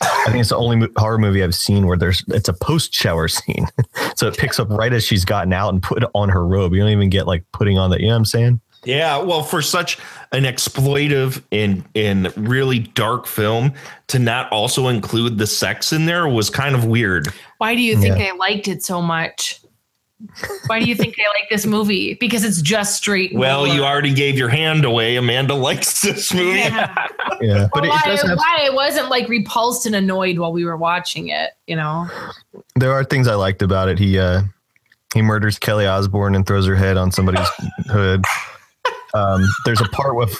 I think it's the only mo- horror movie I've seen where there's it's a post shower scene, so it picks up right as she's gotten out and put on her robe. You don't even get like putting on the. You know what I'm saying?
Yeah, well, for such an exploitive and and really dark film to not also include the sex in there was kind of weird.
Why do you think
Yeah.
I liked it so much? Why do you think I like this movie? Because it's just straight.
Well,
gore.
you already gave your hand away. Amanda likes this movie.
Yeah.
Yeah, but
Well,
it, it
why,
does have
why I wasn't like repulsed and annoyed while we were watching it, you know?
there are things I liked about it. He uh he murders Kelly Osbourne and throws her head on somebody's hood. Um, there's a part with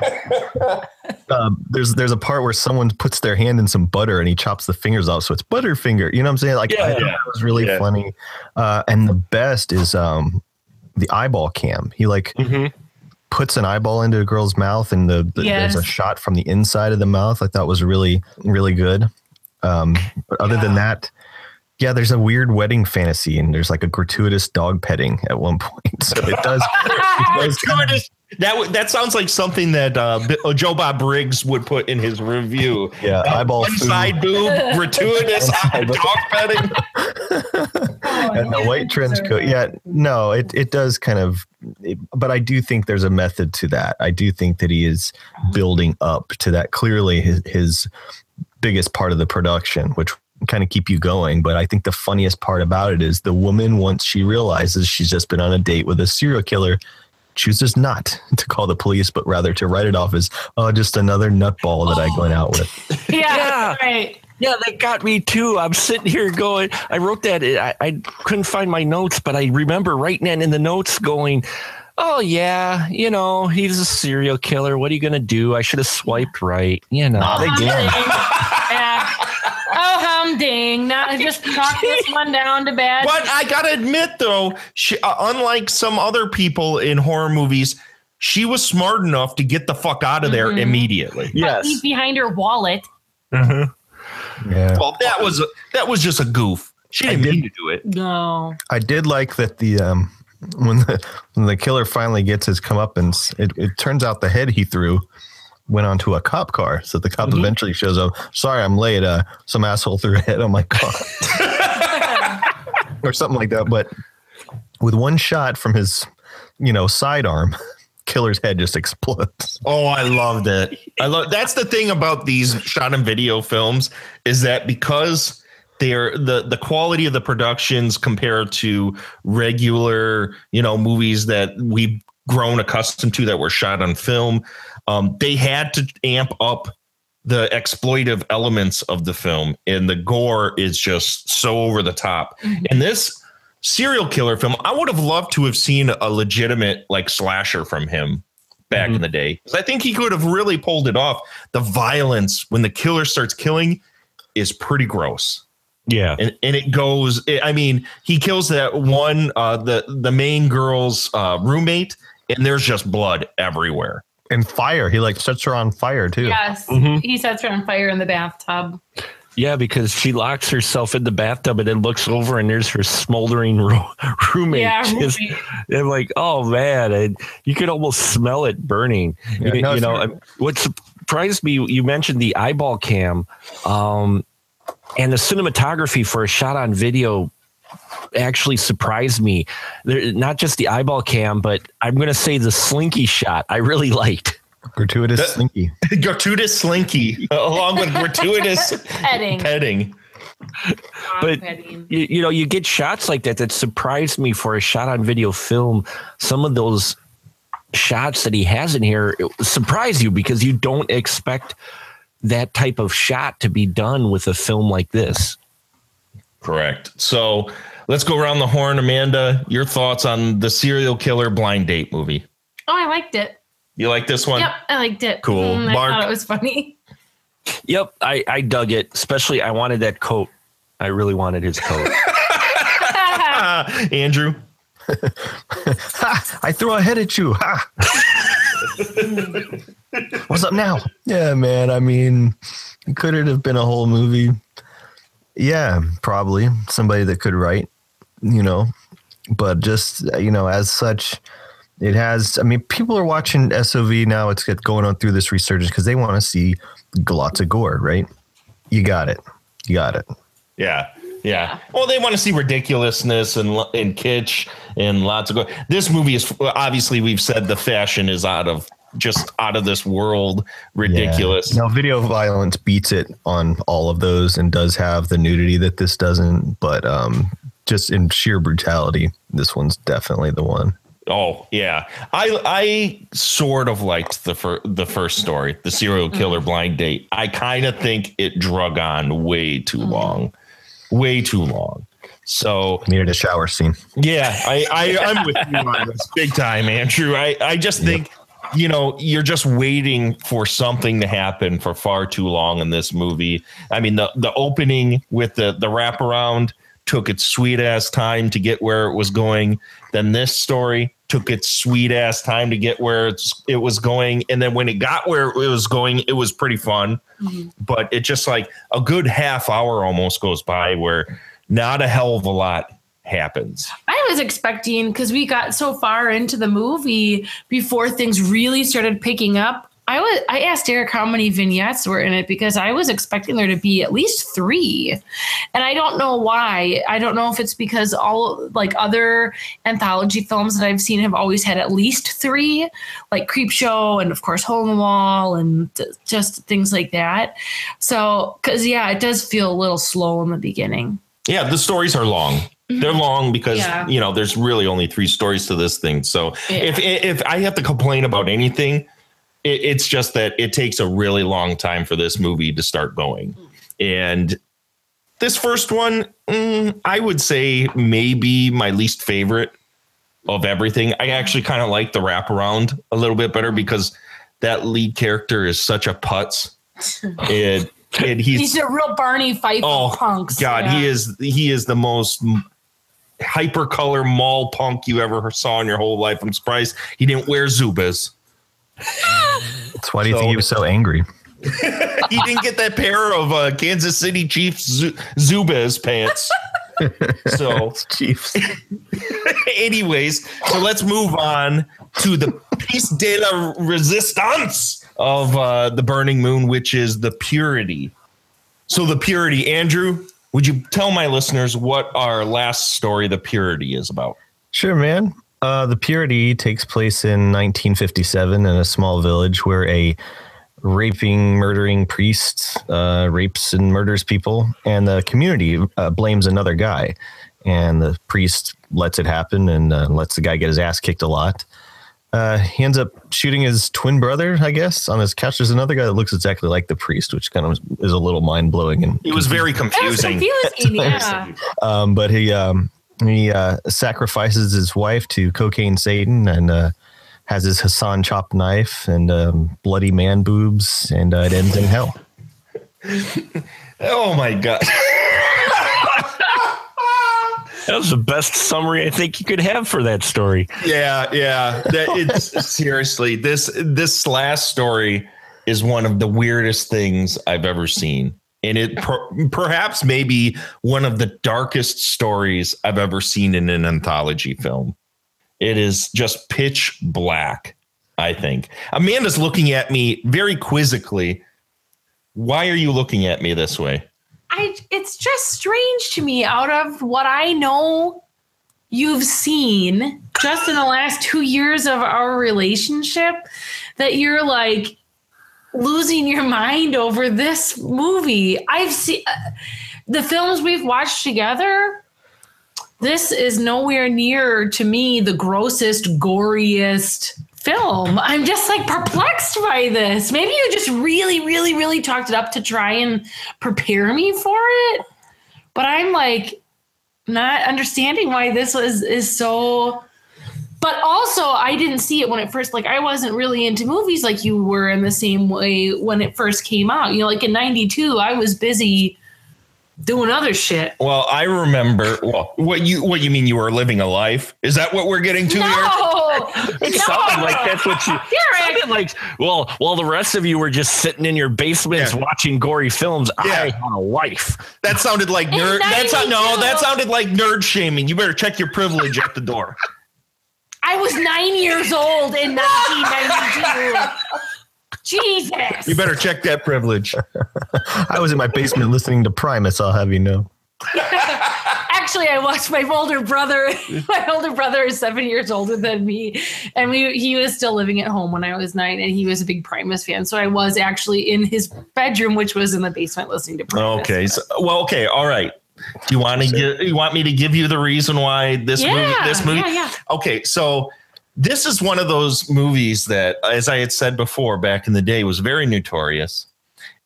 um, there's there's a part where someone puts their hand in some butter and he chops the fingers off, so it's Butterfinger. You know what I'm saying? Like I thought
Yeah.
that was really
Yeah.
funny. Uh, and the best is um the eyeball cam. He like
Mhm.
puts an eyeball into a girl's mouth and the, the there's a shot from the inside of the mouth. I thought was really really good. Um, but other than that, yeah, there's a weird wedding fantasy and there's like a gratuitous dog petting at one point. So it does. it does
Gratuitous- That w- that sounds like something that uh, uh, Joe Bob Briggs would put in his review.
yeah, eyeball
One
food
side boob, gratuitous
side boob.
dog petting.
and the white trench coat. Yeah, no, it it does kind of. It, but I do think there's a method to that. I do think that he is building up to that. Clearly, his his biggest part of the production, which kind of keep you going. But I think the funniest part about it is the woman once she realizes she's just been on a date with a serial killer. Chooses not to call the police, but rather to write it off as oh, just another nutball that I went out with.
Yeah,
Yeah.
right.
Yeah, that got me too. I'm sitting here going, I wrote that. I, I couldn't find my notes, but I remember writing that in the notes going, oh, yeah, you know, he's a serial killer. What are you going to do? I should have swiped right. You know.
Not again.
yeah. Oh, humding. Now just knock this one down to bed.
But I gotta admit, though, she, uh, unlike some other people in horror movies, she was smart enough to get the fuck out of there
Mhm.
immediately.
yes.
Leave behind her wallet.
Mhm.
Yeah.
Well, that was a, that was just a goof. She didn't
did-
mean to do it.
No.
I did like that the um when the when the killer finally gets his comeuppance, it, it turns out the head he threw went onto a cop car. So the cop
Mhm.
eventually shows up. Sorry, I'm late. Uh, some asshole threw a head on my car, or something like that. But with one shot from his, you know, sidearm, killer's head just explodes.
Oh, I loved it. I love that's the thing about these shot and video films is that because they're the the quality of the productions compared to regular, you know, movies that we've grown accustomed to that were shot on film, um, they had to amp up the exploitive elements of the film and the gore is just so over the top. And this serial killer film, I would have loved to have seen a legitimate like slasher from him back in the day. I think he could have really pulled it off. The violence when the killer starts killing is pretty gross.
Yeah.
And and it goes I mean, he kills that one uh the the main girl's uh roommate and there's just blood everywhere.
And fire, he like sets her on fire too.
Yes.
Mhm.
He sets her on fire in the bathtub.
Yeah, because she locks herself in the bathtub and then looks over and there's her smoldering ro- roommate.
Yeah,
just-
roommate.
and like, oh man, and you could almost smell it burning.
Yeah,
you,
no,
you know,
not-
what surprised me, you mentioned the eyeball cam, um, and the cinematography for a shot on video actually surprised me. There, not just the eyeball cam, but I'm going to say the slinky shot. I really liked.
Gratuitous slinky.
gratuitous slinky along with gratuitous
Petting.
petting.
But-
Petting.
you, you know, you get shots like that that surprised me for a shot on video film. Some of those shots that he has in here surprise you because you don't expect that type of shot to be done with a film like this.
Correct. So let's go around the horn. Amanda, your thoughts on the serial killer blind date movie?
Oh, I liked it.
You like this one?
Yep, I liked it.
Cool.
Mm, I
Mark?
thought it was funny.
Yep, I, I dug it. Especially, I wanted that coat. I really wanted his coat.
Andrew.
I threw a head at you. Ha! What's up now? Yeah, man. I mean, it could it have been a whole movie? Yeah, probably somebody that could write, you know, but just, you know, as such, it has, I mean, people are watching SOV now. It's going on through this resurgence because they want to see lots of gore, right? You got it. You got it.
Yeah. Yeah. Well, they want to see ridiculousness and and kitsch and lots of go. This movie is obviously we've said the fashion is out of just out of this world ridiculous.
Yeah. No, video violence beats it on all of those and does have the nudity that this doesn't, but um, just in sheer brutality, this one's definitely the one.
Oh yeah, I I sort of liked the fir- the first story, the serial killer blind date. I kind of think it drug on way too long, way too long. So
Needed a shower scene.
yeah, I, I I'm with you on this big time, Andrew. I I just think you know you're just waiting for something to happen for far too long in this movie. I mean the the opening with the the wraparound took its sweet ass time to get where it was going. Then this story took its sweet ass time to get where it's, it was going, and then when it got where it was going, it was pretty fun. Mm-hmm. But it just like a good half hour almost goes by where not a hell of a lot happens.
I was expecting because we got so far into the movie before things really started picking up. I was I asked Eric how many vignettes were in it because I was expecting there to be at least three, and I don't know why. I don't know if it's because all like other anthology films that I've seen have always had at least three, like Creepshow and of course Hole in the Wall and just things like that. So because yeah, it does feel a little slow in the beginning.
Yeah, the stories are long. They're long because
Yeah.
you know there's really only three stories to this thing. So
Yeah.
if if I have to complain about anything, it, it's just that it takes a really long time for this movie to start going. And this first one, mm, I would say maybe my least favorite of everything. I actually kind of like the wraparound a little bit better because that lead character is such a putz. and and he's
He's a real Barney Fife
Oh
punks.
God,
Yeah.
he is he is the most hyper color mall punk you ever saw in your whole life. I'm surprised he didn't wear Zubaz.
That's why do you
So-
think he was so angry?
he didn't get that pair of uh, Kansas City Chiefs Zu- Zubaz pants. So,
Chiefs.
anyways, so let's move on to the piece de la resistance of uh, the Burning Moon, which is the purity. So, the purity, Andrew, would you tell my listeners what our last story, the purity, is about?
Sure, man. Uh, the Purity takes place in 1957 in a small village where a raping, murdering priest uh, rapes and murders people, and the community uh, blames another guy. And the priest lets it happen and uh, lets the guy get his ass kicked a lot. Uh, he ends up shooting his twin brother, I guess, on his couch. There's another guy that looks exactly like the priest, which kind of is a little mind blowing. And
It was very
That was
confusing.
confusing. Yeah.
um, but he um, he uh, sacrifices his wife to cocaine Satan and uh, has his Hassan chopped knife and um, bloody man boobs, and uh, it ends in hell.
Oh my god.
That was the best summary I think you could have for that story.
Yeah, yeah. That it's seriously this this last story is one of the weirdest things I've ever seen. and it per- perhaps maybe one of the darkest stories I've ever seen in an anthology film. It is just pitch black, I think. Amanda's looking at me very quizzically. Why are you looking at me this way?
I it's just strange to me out of what I know you've seen just in the last 2 years of our relationship that you're like losing your mind over this movie. I've seen uh, the films we've watched together. This is nowhere near to me the grossest, goriest film. I'm just like perplexed by this. Maybe you just really, really, really talked it up to try and prepare me for it. But I'm like not understanding why this was is so but also I didn't see it when it first like I wasn't really into movies like you were in the same way when it first came out. You know, like in 92 I was busy doing other shit.
Well, I remember. Well, what you what you mean? You were living a life? Is that what we're getting to here?
No,
It
no.
sounded like that's what you
Derek.
sounded like. Well, while the rest of you were just sitting in your basements
Yeah.
watching gory films, I had a life.
That sounded like nerd. That's not, no. That sounded like nerd shaming. You better check your privilege at the door.
I was nine years old in 1992. Jesus.
You better check that privilege.
I was in my basement listening to Primus. I'll have you know.
Actually, I watched my older brother. My older brother is seven years older than me, and we he was still living at home when I was nine, and he was a big Primus fan. So I was actually in his bedroom, which was in the basement, listening to Primus.
Okay. So, well, okay. All right. Do you want to give? You want me to give you the reason why this movie? This movie.
yeah, yeah.
Okay. So this is one of those movies that, as I had said before, back in the day, was very notorious,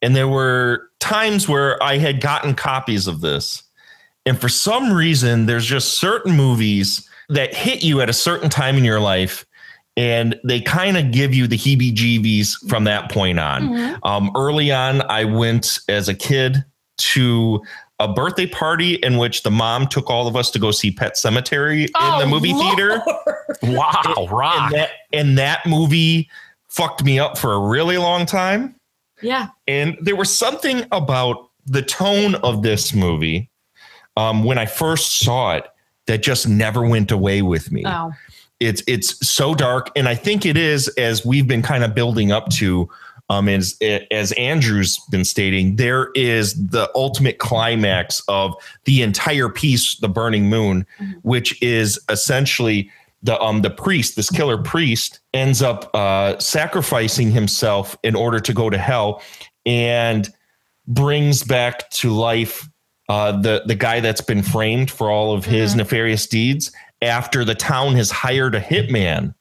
and there were times where I had gotten copies of this, and for some reason, there's just certain movies that hit you at a certain time in your life. And they kind of give you the heebie jeebies from that point on.
Mhm.
Um, early on, I went as a kid to a birthday party in which the mom took all of us to go see Pet Sematary in
Oh,
the movie theater.
Wow, rock.
And that, and that movie fucked me up for a really long time.
Yeah.
And there was something about the tone of this movie um, when I first saw it that just never went away with me
Oh.
it's it's so dark and i think it is as we've been kind of building up to um as as andrew's been stating there is the ultimate climax of the entire piece the burning moon which is essentially the um the priest this killer priest ends up uh sacrificing himself in order to go to hell and brings back to life uh, the the guy that's been framed for all of his nefarious deeds after the town has hired a hitman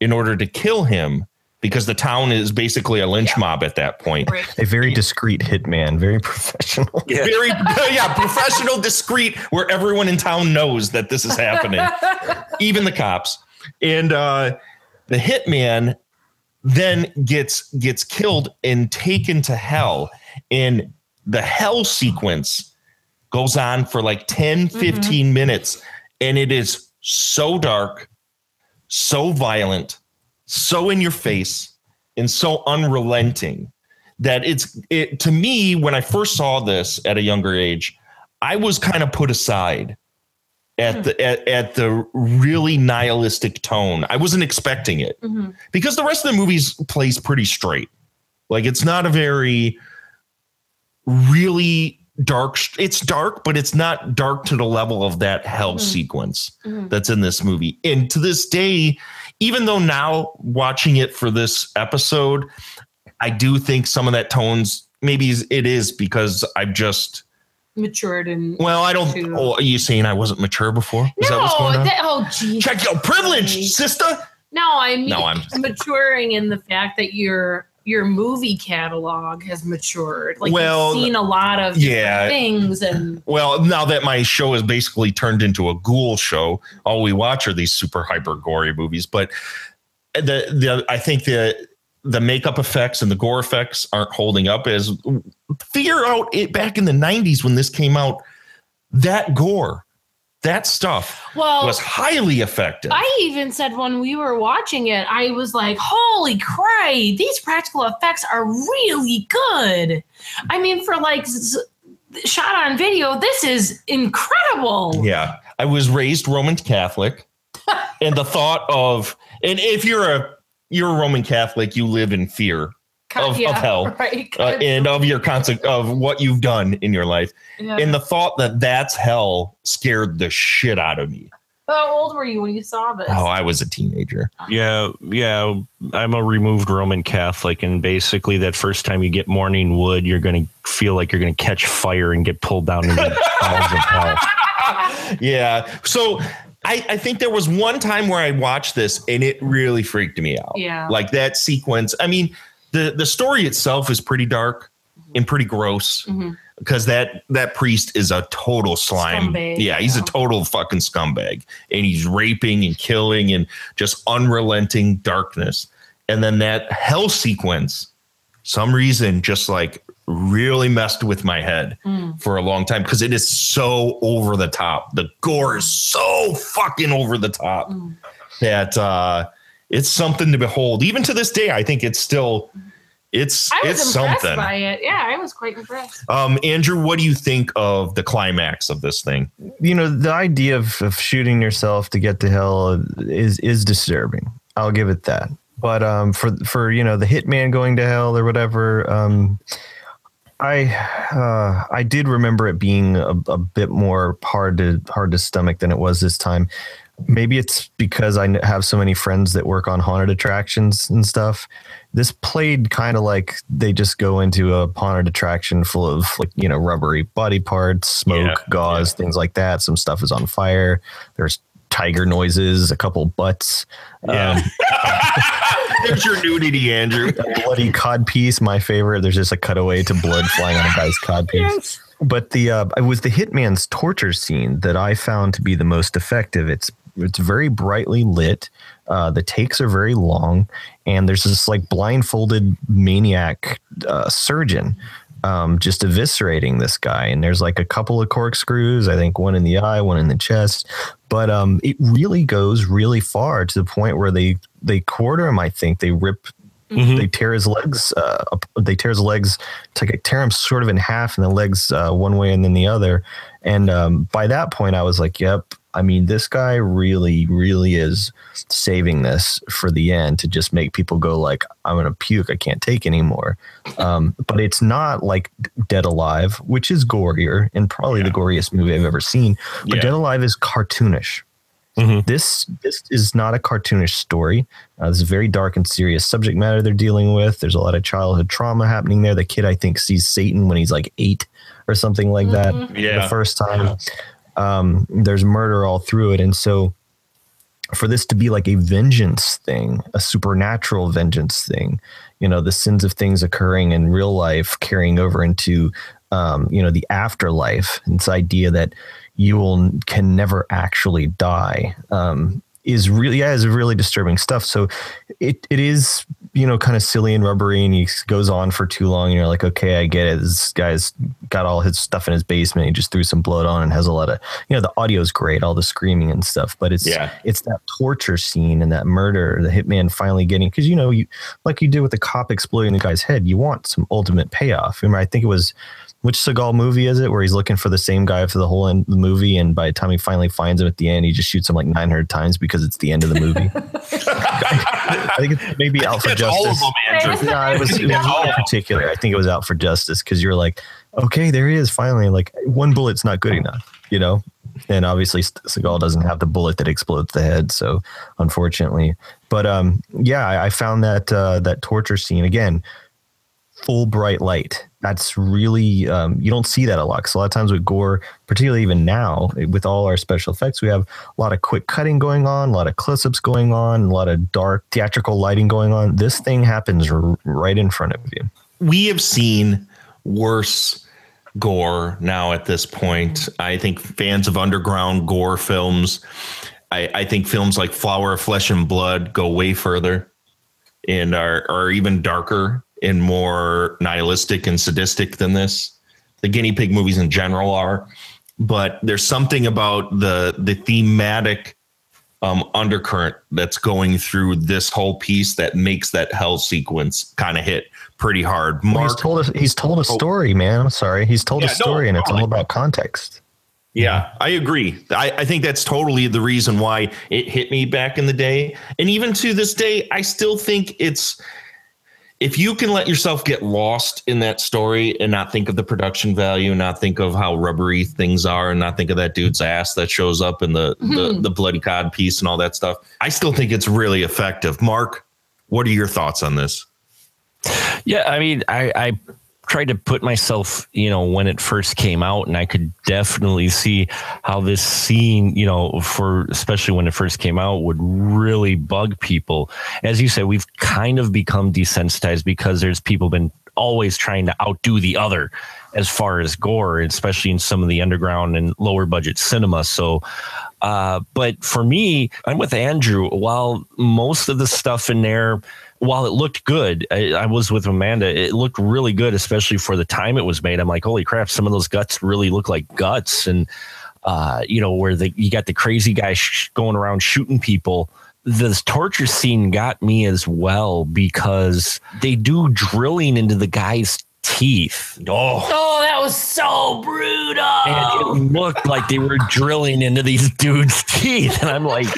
in order to kill him because the town is basically a lynch mob at that point.
Right.
A very discreet hitman, very professional.
Very yeah, professional, discreet, where everyone in town knows that this is happening, even the cops. And uh, the hitman then gets gets killed and taken to hell. And the hell sequence goes on for like 10, 15 minutes. And it is so dark, so violent, so in your face, and so unrelenting that it's it to me when I first saw this at a younger age, I was kind of put aside at the at, at the really nihilistic tone. I wasn't expecting it
Mhm.
because the rest of the movies plays pretty straight. Like it's not a very really dark. It's dark, but it's not dark to the level of that hell
Mhm.
sequence
Mhm.
that's in this movie. And to this day, even though now watching it for this episode, I do think some of that tones maybe it is because I've just
Matured and
well, I don't.
Too.
Oh, are you saying I wasn't mature before? Is that what's
no,
going on?
that, oh geez.
Check your privilege, sister.
No, I mean
No, I'm
maturing in the fact that your your movie catalog has matured. Like
Well,
you've seen a lot of
yeah.
things and
Well, now that my show is basically turned into a ghoul show, all we watch are these super hyper gory movies. But the the I think the the makeup effects and the gore effects aren't holding up as figure out it back in the 90s when this came out that gore that stuff
Well,
was highly effective.
I even said when we were watching it, I was like, holy cry, these practical effects are really good. I mean, for like s- shot on video, this is incredible.
Yeah. I was raised Roman Catholic. and the thought of and if you're a you're a Roman Catholic, you live in fear of, of hell
Right.
uh, and of your conse- of what you've done in your life.
Yeah.
And the thought that that's hell scared the shit out of me.
How old were you when you saw this?
Oh, I was a teenager.
Yeah, yeah. I'm a removed Roman Catholic, and basically, that first time you get morning wood, you're going to feel like you're going to catch fire and get pulled down into the bowels of hell.
Yeah. So I, I think there was one time where I watched this and it really freaked me out.
Yeah.
Like that sequence. I mean, the the story itself is pretty dark and pretty gross
Mhm.
because that that priest is a total slime.
Scumbag,
yeah, he's
yeah.
a total fucking scumbag. And he's raping and killing and just unrelenting darkness. And then that hell sequence, some reason just like really messed with my head
Mm.
for a long time because it is so over the top. The gore is so fucking over the top
Mm.
that uh it's something to behold. Even to this day, I think it's still it's
I was
it's
impressed
something.
by it. Yeah, I was quite impressed.
Um, Andrew, what do you think of the climax of this thing?
you know the idea of, of shooting yourself to get to hell is is disturbing i'll give it that but um for for you know the hitman going to hell or whatever um i uh i did remember it being a, a bit more hard to hard to stomach than it was this time maybe it's because i have so many friends that work on haunted attractions and stuff this played kind of like they just go into a haunted attraction full of like you know rubbery body parts smoke
Yeah,
gauze things like that some stuff is on fire there's tiger noises a couple butts
Yeah. There's your nudity, Andrew.
a bloody cod piece my favorite there's just a cutaway to blood flying on a guy's cod piece but the uh, it was the hitman's torture scene that I found to be the most effective. It's it's very brightly lit. Uh, the takes are very long, and there's this like blindfolded maniac uh, surgeon um, just eviscerating this guy. And there's like a couple of corkscrews. I think one in the eye, one in the chest. But um, it really goes really far to the point where they they quarter him. I think they rip they tear his legs uh, they tear his legs to tear him sort of in half and the legs uh, one way and then the other and um, by that point i was like yep i mean this guy really really is saving this for the end to just make people go like i'm gonna puke i can't take anymore um, but it's not like dead alive which is gorier and probably the goriest movie i've ever seen but
Yeah.
dead alive is cartoonish this this is not a cartoonish story. Uh, this is very dark and serious subject matter they're dealing with. There's a lot of childhood trauma happening there. The kid I think sees Satan when he's like eight or something like that.
Yeah.
the first time. Um, there's murder all through it, and so for this to be like a vengeance thing, a supernatural vengeance thing, you know, the sins of things occurring in real life carrying over into, um, you know, the afterlife. And this idea that you will can never actually die um, is really, yeah, is really disturbing stuff. So it it is, you know, kind of silly and rubbery, and he goes on for too long. And you're like, okay, I get it. This guy's got all his stuff in his basement. He just threw some blood on and has a lot of, you know, the audio's great, all the screaming and stuff. But it's
Yeah.
it's that torture scene and that murder, the hitman finally getting because you know you like you did with the cop exploding the guy's head, you want some ultimate payoff. Remember, I think it was which Seagal movie is it where he's looking for the same guy for the whole end of the movie, and by the time he finally finds him at the end, he just shoots him like 900 times because it's the end of the movie. I think it's maybe out for
That's all of
justice.
them,
Yeah, it was, it was one in particular. I think it was out for justice because you're like, okay, there he is finally. Like one bullet's not good enough, you know. And obviously, Seagal doesn't have the bullet that explodes the head, so unfortunately. But um, yeah, I, I found that uh, that torture scene again, full bright light. That's really um, you don't see that a lot because a lot of times with gore, particularly even now with all our special effects, we have a lot of quick cutting going on, a lot of close-ups going on, a lot of dark theatrical lighting going on. This thing happens r- right in front of you.
we have seen worse gore now at this point. I think fans of underground gore films, I, I think films like Flower of Flesh and Blood go way further and are, are even darker and more nihilistic and sadistic than this. The guinea pig movies in general are. but there's something about the the thematic um, undercurrent that's going through this whole piece that makes that hell sequence kind of hit pretty hard.
Well, he's told us he's told a story, man. I'm sorry. He's told
Yeah,
a
no,
story and it's all about context.
Yeah, I agree. I, I think that's totally the reason why it hit me back in the day. And even to this day, I still think it's if you can let yourself get lost in that story and not think of the production value, not think of how rubbery things are, and not think of that dude's ass that shows up in the the, mm-hmm. the bloody cod piece and all that stuff, I still think it's really effective. Mark, what are your thoughts on this?
Yeah, I mean, I, I tried to put myself, you know, when it first came out, and I could definitely see how this scene, you know, for especially when it first came out, would really bug people. As you said, we've kind of become desensitized because there's people been always trying to outdo the other as far as gore, especially in some of the underground and lower budget cinema. So, uh, but for me, I'm with Andrew. While most of the stuff in there, while it looked good, I, I was with Amanda. It looked really good, especially for the time it was made. I'm like, holy crap! Some of those guts really look like guts, and uh, you know, where the you got the crazy guy sh- going around shooting people. This torture scene got me as well because they do drilling into the guy's teeth. Oh,
Oh, that was so brutal.
and it looked like they were drilling into these dudes' teeth, and I'm like,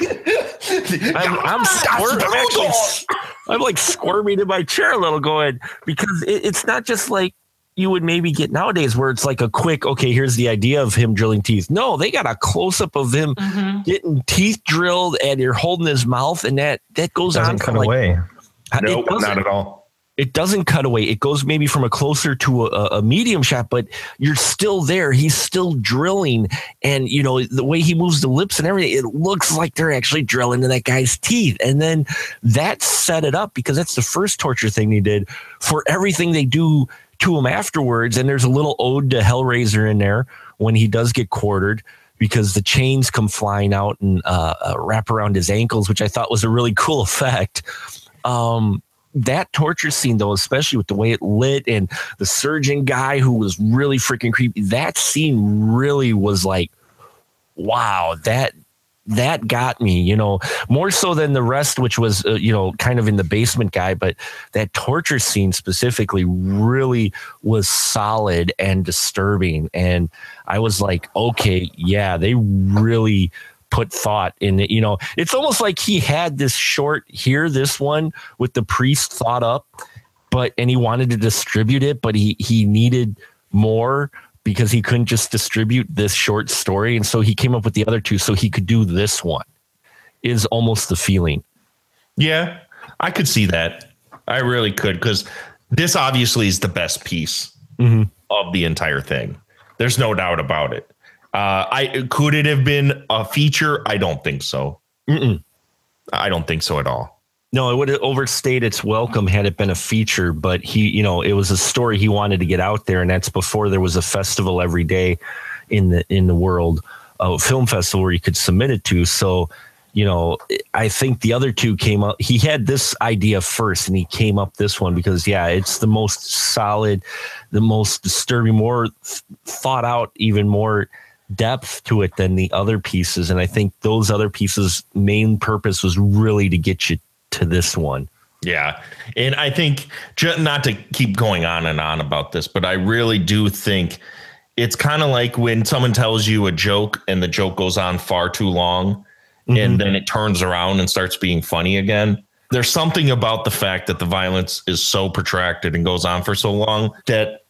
I'm, I'm, squir- I'm actually, s- I'm like squirming in my chair a little, going because it, it's not just like you would maybe get nowadays, where it's like a quick, okay, here's the idea of him drilling teeth. No, they got a close up of him
Mhm.
getting teeth drilled, and you're holding his mouth, and that that goes on
Doesn't
for
cut
like
away.
it
Nope, not at all.
It doesn't cut away. It goes maybe from a closer to a, a medium shot, but you're still there. He's still drilling. And, you know, the way he moves the lips and everything, it looks like they're actually drilling into that guy's teeth. And then that set it up because that's the first torture thing they did for everything they do to him afterwards. And there's a little ode to Hellraiser in there when he does get quartered. Because the chains come flying out and uh, uh, wrap around his ankles, which I thought was a really cool effect. Um, that torture scene though especially with the way it lit and the surgeon guy who was really freaking creepy that scene really was like wow that that got me you know more so than the rest which was uh, you know kind of in the basement guy but that torture scene specifically really was solid and disturbing. And i was like okay yeah they really put thought in it you know it's almost like he had this short here this one with the priest thought up but and he wanted to distribute it but he he needed more because he couldn't just distribute this short story and so he came up with the other two so he could do this one is almost the feeling
Yeah, I could see that. I really could because this obviously is the best piece mm-hmm. of the entire thing. There's no doubt about it. Uh, I could it have been a feature? I don't think so.
Mm-mm.
I don't think so at all.
No, it would have overstayed its welcome had it been a feature, but he, you know, it was a story he wanted to get out there, and that's before there was a festival every day in the in the world, a film festival where you could submit it to. So, you know, I think the other two came up. He had this idea first, and he came up this one because, yeah, it's the most solid, the most disturbing, more th- thought out, even more depth to it than the other pieces. And I think those other pieces' main purpose was really to get you to this one.
Yeah. And I think not to keep going on and on about this, but I really do think it's kind of like when someone tells you a joke and the joke goes on far too long and mm-hmm. then it turns around and starts being funny again. There's something about the fact that the violence is so protracted and goes on for so long that,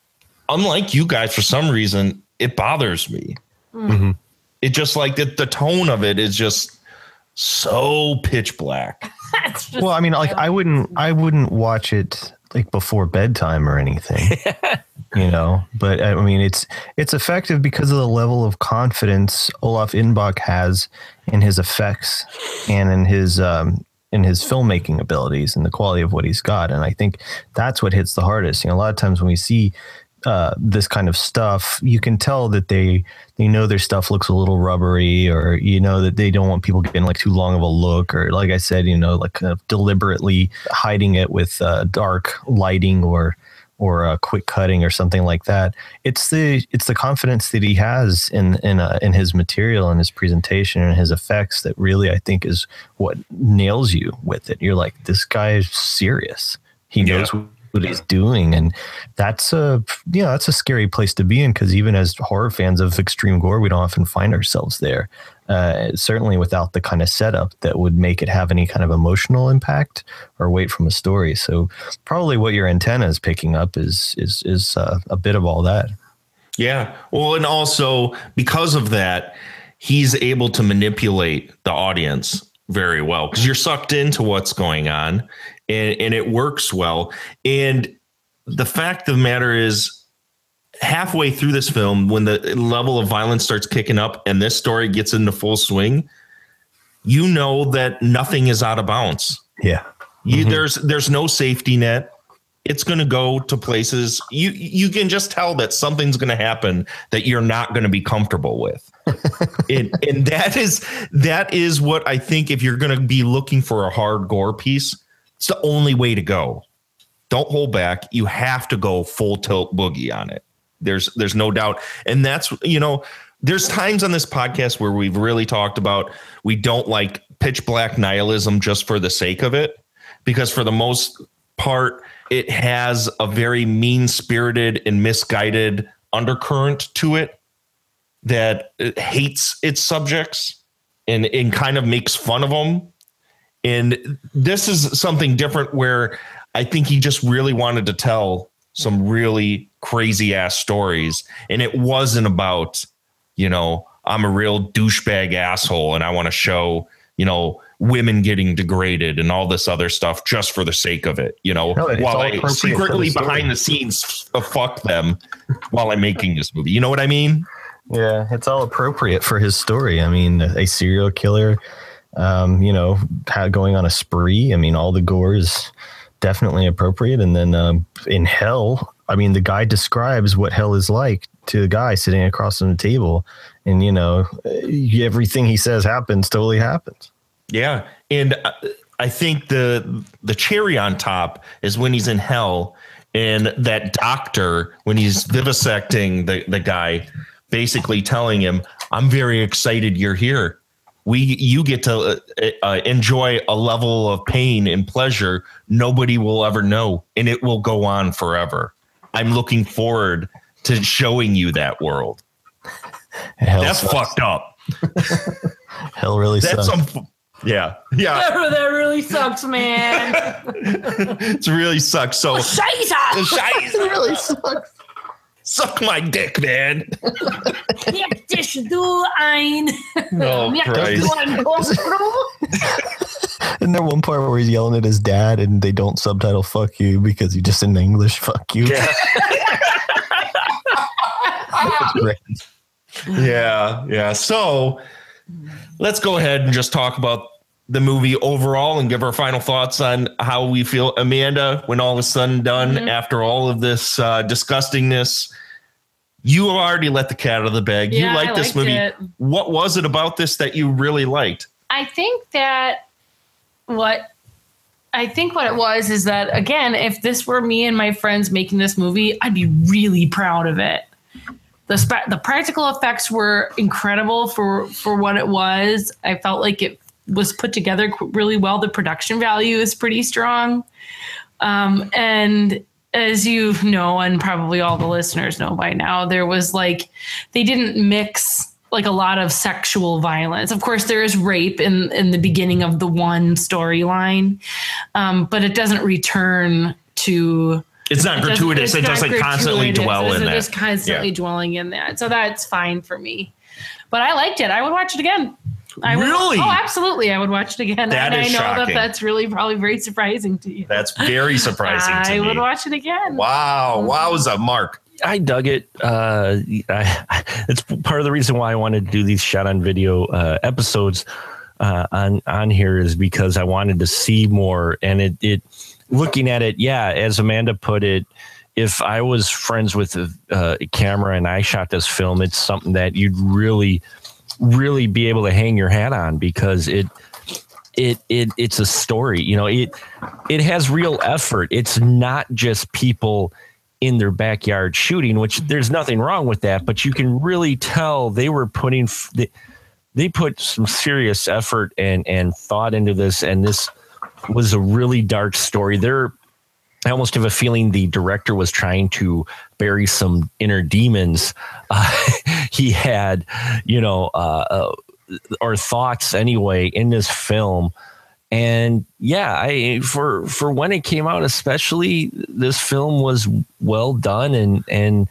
unlike you guys, for some reason, it bothers me. It just like the, the tone of it is just so pitch black.
Just
Well, I mean, like I wouldn't, I wouldn't watch it like before bedtime or anything, you know. But I mean, it's it's effective because of the level of confidence Olaf Ittenbach has in his effects and in his um, in his filmmaking abilities and the quality of what he's got. And I think that's what hits the hardest. You know, a lot of times when we see uh, this kind of stuff, you can tell that they they know their stuff looks a little rubbery, or you know that they don't want people getting like too long of a look, or like I said, you know, like kind of deliberately hiding it with uh, dark lighting or or uh, quick cutting or something like that. It's the it's the confidence that he has in in uh, in his material and his presentation and his effects that really I think is what nails you with it. You're like, this guy is serious. He knows
Yeah.
What he's doing, and that's a you know that's a scary place to be in because even as horror fans of extreme gore, we don't often find ourselves there. Uh, certainly without the kind of setup that would make it have any kind of emotional impact or weight from a story. So probably what your antenna is picking up is is is uh, a bit of all that.
Yeah. Well, and also because of that, he's able to manipulate the audience very well because you're sucked into what's going on and, and it works well. And the fact of the matter is, halfway through this film, when the level of violence starts kicking up and this story gets into full swing, you know that nothing is out of bounds.
Yeah.
You mm-hmm. there's there's no safety net. It's going to go to places you you can just tell that something's going to happen that you're not going to be comfortable with. and and that is that is what I think if you're going to be looking for a hard gore piece, it's the only way to go. Don't hold back. You have to go full tilt boogie on it. There's there's no doubt. And that's you know, there's times on this podcast where we've really talked about we don't like pitch black nihilism just for the sake of it because for the most part it has a very mean spirited and misguided undercurrent to it that it hates its subjects and, and kind of makes fun of them and this is something different where i think he just really wanted to tell some really crazy ass stories. And it wasn't about you know i'm a real douchebag asshole and i want to show you know women getting degraded and all this other stuff just for the sake of it you know
No,
while i
for the
secretly behind the scenes uh, fuck them while i'm making this movie. You know what i mean?
Yeah, it's all appropriate for his story. I mean, a serial killer, um, you know, going on a spree. I mean, all the gore is definitely appropriate. And then um, in hell, I mean, the guy describes what hell is like to the guy sitting across from the table, and you know, eh, everything he says happens totally happens.
Yeah, and uh, I think the the cherry on top is when he's in hell, and that doctor when he's vivisecting the the guy, basically telling him, "I'm very excited you're here. We you get to uh, uh, enjoy a level of pain and pleasure nobody will ever know, and it will go on forever. I'm looking forward to showing you that world.
Hell
That's
sucks.
fucked up.
Hell really
That's
sucks.
some." Yeah, yeah.
that really sucks, man.
it really sucks. So
Scheiße!
Scheiße. really sucks. Suck my dick, man.
Gib dich du ein.
Oh, Christ.
du ein
Isn't there one part where he's yelling at his dad and they don't subtitle "fuck you" because he just in English "fuck you"?
Yeah. Yeah, yeah. So let's go ahead and just talk about the movie overall and give our final thoughts on how we feel. Amanda, when all is said and done,
Mm-hmm.
after all of this uh, disgustingness, you already let the cat out of the bag.
Yeah,
you liked
I
this movie.
it.
What was it about this that you really liked?
I think that what I think what it was is that again, if this were me and my friends making this movie, I'd be really proud of it. The spe- the practical effects were incredible for for what it was. I felt like it was put together really well. The production value is pretty strong. Um, and as you know, and probably all the listeners know by now, there was like they didn't mix like a lot of sexual violence. Of course, there is rape in in the beginning of the one storyline, um, but it doesn't return to.
It's not
it
gratuitous. It
it's not
doesn't constantly dwell
It
in that.
Just constantly
Yeah.
dwelling in that. So that's fine for me. But I liked it. I would watch it again. I would,
Really?
Oh, absolutely. I would watch it again.
That
and
is
I know
shocking.
that that's really probably very surprising to you.
That's very surprising to
I
me.
would watch it again.
Wow, wowza, Mark.
I dug it. Uh, I, it's part of the reason why I wanted to do these shot on video uh, episodes uh, on on here is because I wanted to see more. And it, it looking at it, yeah, as Amanda put it, if I was friends with a, uh, a camera and I shot this film, it's something that you'd really, really be able to hang your hat on because it. It, it it's a story you know it it has real effort it's not just people in their backyard shooting, which there's nothing wrong with that, but you can really tell they were putting they, they put some serious effort and and thought into this, and this was a really dark story. There, I almost have a feeling the director was trying to bury some inner demons uh, he had, you know, uh, uh, or thoughts anyway in this film. And yeah i for for when it came out especially this film was well done and and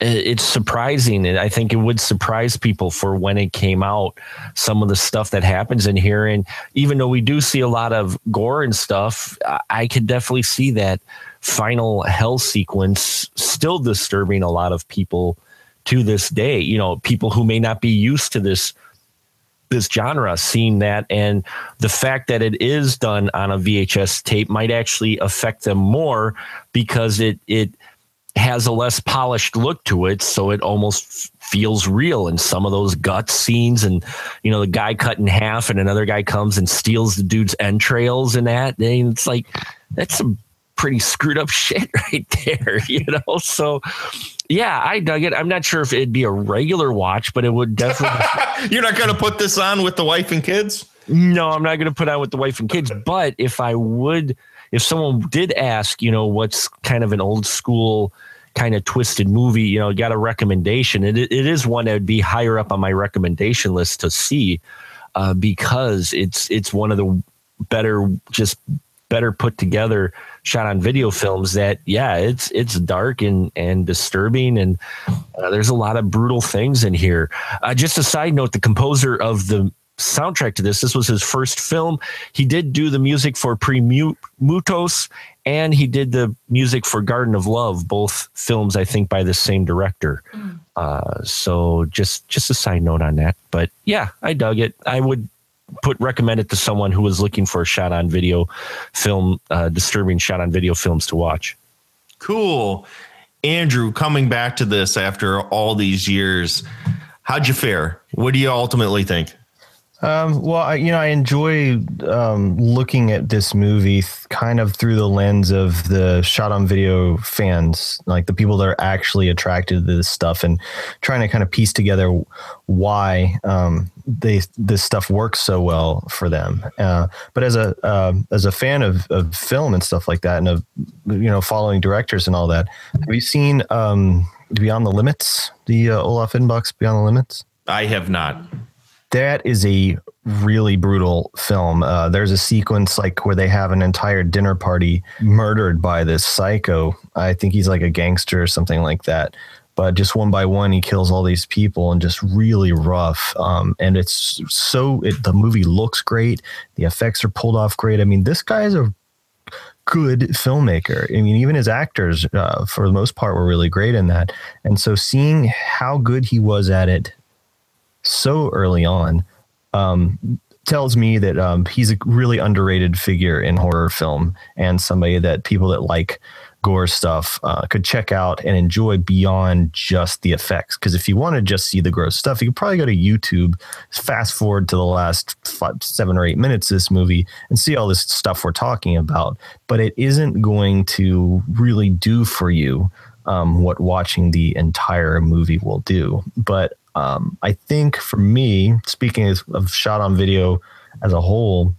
it's surprising and i think it would surprise people for when it came out some of the stuff that happens in here. And even though we do see a lot of gore and stuff i could definitely see that final hell sequence still disturbing a lot of people to this day. You know people who may not be used to this this genre seeing that and the fact that it is done on a VHS tape might actually affect them more because it it has a less polished look to it so it almost feels real and some of those gut scenes and you know the guy cut in half and another guy comes and steals the dude's entrails and that and it's like that's some pretty screwed up shit right there you know so yeah, I dug it. I'm not sure if it'd be a regular watch, but it would definitely.
You're not going to put this on with the wife and kids?
No, I'm not going to put on with the wife and kids. But if I would, if someone did ask, you know, what's kind of an old school kind of twisted movie, you know, got a recommendation, it, it is one that would be higher up on my recommendation list to see uh, because it's it's one of the better, just better put together shot on video films that yeah it's it's dark and and disturbing and uh, there's a lot of brutal things in here. Uh, just a side note the composer of the soundtrack to this this was his first film he did do the music for Premutos and he did the music for garden of love both films i think by the same director mm. uh, so just just a side note on that but yeah i dug it i would put recommend it to someone who was looking for a shot on video film, uh, disturbing shot on video films to watch.
Cool. Andrew, coming back to this after all these years, how'd you fare? What do you ultimately think?
Um, well, I, you know, I enjoy um, looking at this movie th- kind of through the lens of the shot on video fans, like the people that are actually attracted to this stuff, and trying to kind of piece together why um, they this stuff works so well for them. Uh, but as a uh, as a fan of, of film and stuff like that, and of you know following directors and all that, have you seen um, Beyond the Limits, the uh, Olaf Ittenbach Beyond the Limits?
I have not
that is a really brutal film. Uh, there's a sequence like where they have an entire dinner party murdered by this psycho. I think he's like a gangster or something like that. But just one by one, he kills all these people and just really rough. Um, and it's so it, the movie looks great. The effects are pulled off great. I mean, this guy is a good filmmaker. I mean, even his actors, uh, for the most part, were really great in that. And so seeing how good he was at it so early on um, tells me that um, he's a really underrated figure in horror film and somebody that people that like gore stuff uh, could check out and enjoy beyond just the effects. Because if you want to just see the gross stuff, you could probably go to YouTube, fast forward to the last five, seven or eight minutes of this movie, and see all this stuff we're talking about. But it isn't going to really do for you um, what watching the entire movie will do. But um, I think for me, speaking of, shot on video as a whole,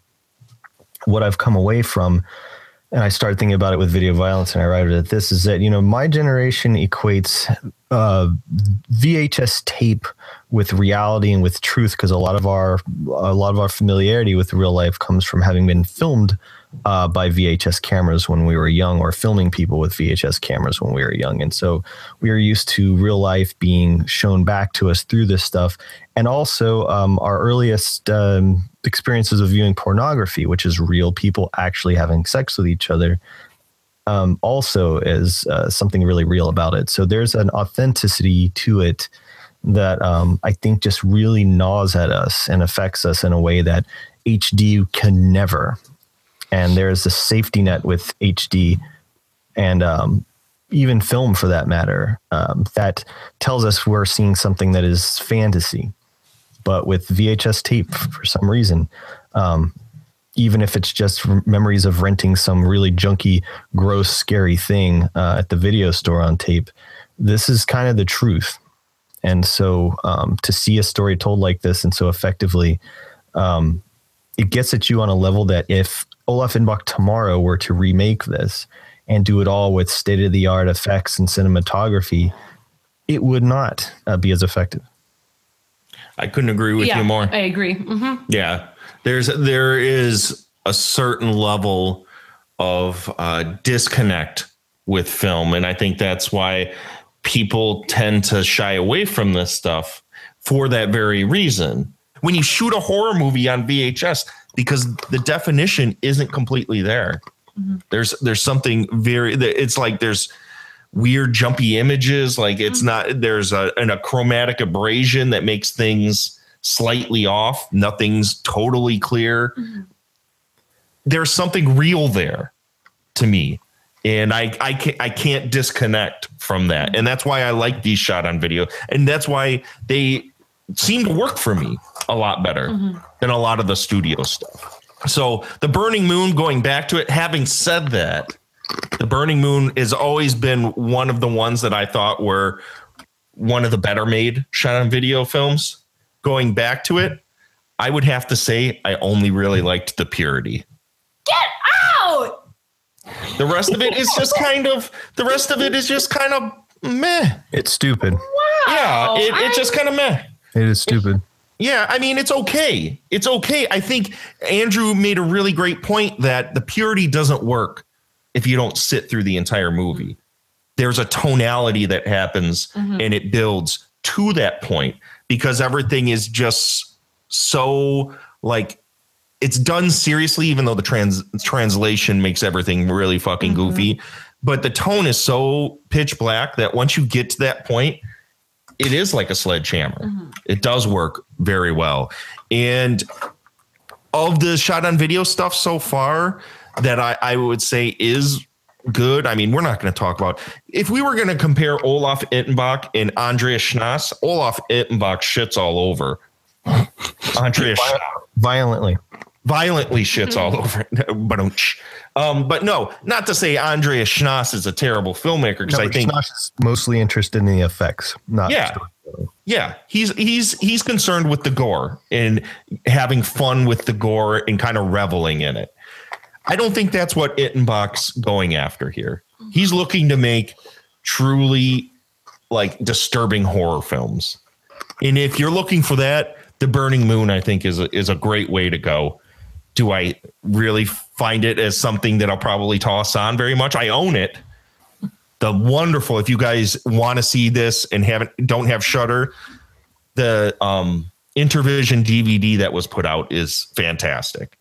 what I've come away from, and I started thinking about it with video violence, and I arrived at this is that you know my generation equates uh, VHS tape with reality and with truth because a lot of our a lot of our familiarity with real life comes from having been filmed uh, by VHS cameras when we were young, or filming people with VHS cameras when we were young. And so we are used to real life being shown back to us through this stuff. And also, um, our earliest um, experiences of viewing pornography, which is real people actually having sex with each other, um, also is uh, something really real about it. So there's an authenticity to it that um, I think just really gnaws at us and affects us in a way that HD can never and there's a safety net with HD and um, even film for that matter um, that tells us we're seeing something that is fantasy. But with VHS tape, for some reason, um, even if it's just memories of renting some really junky, gross, scary thing uh, at the video store on tape. This is kind of the truth. And so um, to see a story told like this and so effectively, um, it gets at you on a level that if Olaf Ittenbach tomorrow were to remake this and do it all with state of the art effects and cinematography, it would not uh, be as effective.
I couldn't agree with
yeah,
you more.
I agree. hmm
Yeah, there's there is a certain level of uh, disconnect with film, and I think that's why people tend to shy away from this stuff for that very reason. When you shoot a horror movie on VHS, because the definition isn't completely there. Mm-hmm. There's there's something very. It's like there's weird jumpy images. Like it's mm-hmm. not there's a, an, a chromatic abrasion that makes things slightly off. Nothing's totally clear. Mm-hmm. There's something real there to me. And I I can't I can't disconnect from that. And that's why I like these shot on video. And that's why they seem to work for me a lot better mm-hmm. than a lot of the studio stuff. So the Burning Moon, going back to it, having said that, the Burning Moon has always been one of the ones that I thought were one of the better made shot on video films. Going back to it, I would have to say I only really liked the purity.
Get out!
The rest of it is just kind of the rest of it is just kind of meh.
It's stupid. Wow.
Yeah, it, it just kind of meh.
It is stupid.
Yeah, I mean, it's okay. It's okay. I think Andrew made a really great point that the purity doesn't work if you don't sit through the entire movie. There's a tonality that happens mm-hmm. and it builds to that point because everything is just so like it's done seriously, even though the trans translation makes everything really fucking mm-hmm. goofy. But the tone is so pitch black that once you get to that point, it is like a sledgehammer. Mm-hmm. It does work very well. And of the shot on video stuff so far that I, I would say is good. I mean, we're not going to talk about if we were going to compare Olaf Ittenbach and Andreas Schnaas, Olaf Ittenbach shits all over. Andreas Schnaas
Violently.
Violently shits all over it. but um, but no, not to say Andreas Schnaas is a terrible filmmaker because
No,
I think
Schnaas is mostly interested in the effects, not
Yeah.
storytelling.
Yeah, he's he's he's concerned with the gore and having fun with the gore and kind of reveling in it. I don't think that's what Ittenbach's going after here. He's looking to make truly like disturbing horror films. And if you're looking for that, The Burning Moon I think is a, is a great way to go. Do I really find it as something that I'll probably toss on very much? I own it. The wonderful if you guys want to see this and haven't don't have Shudder the um intervision dvd that was put out is fantastic.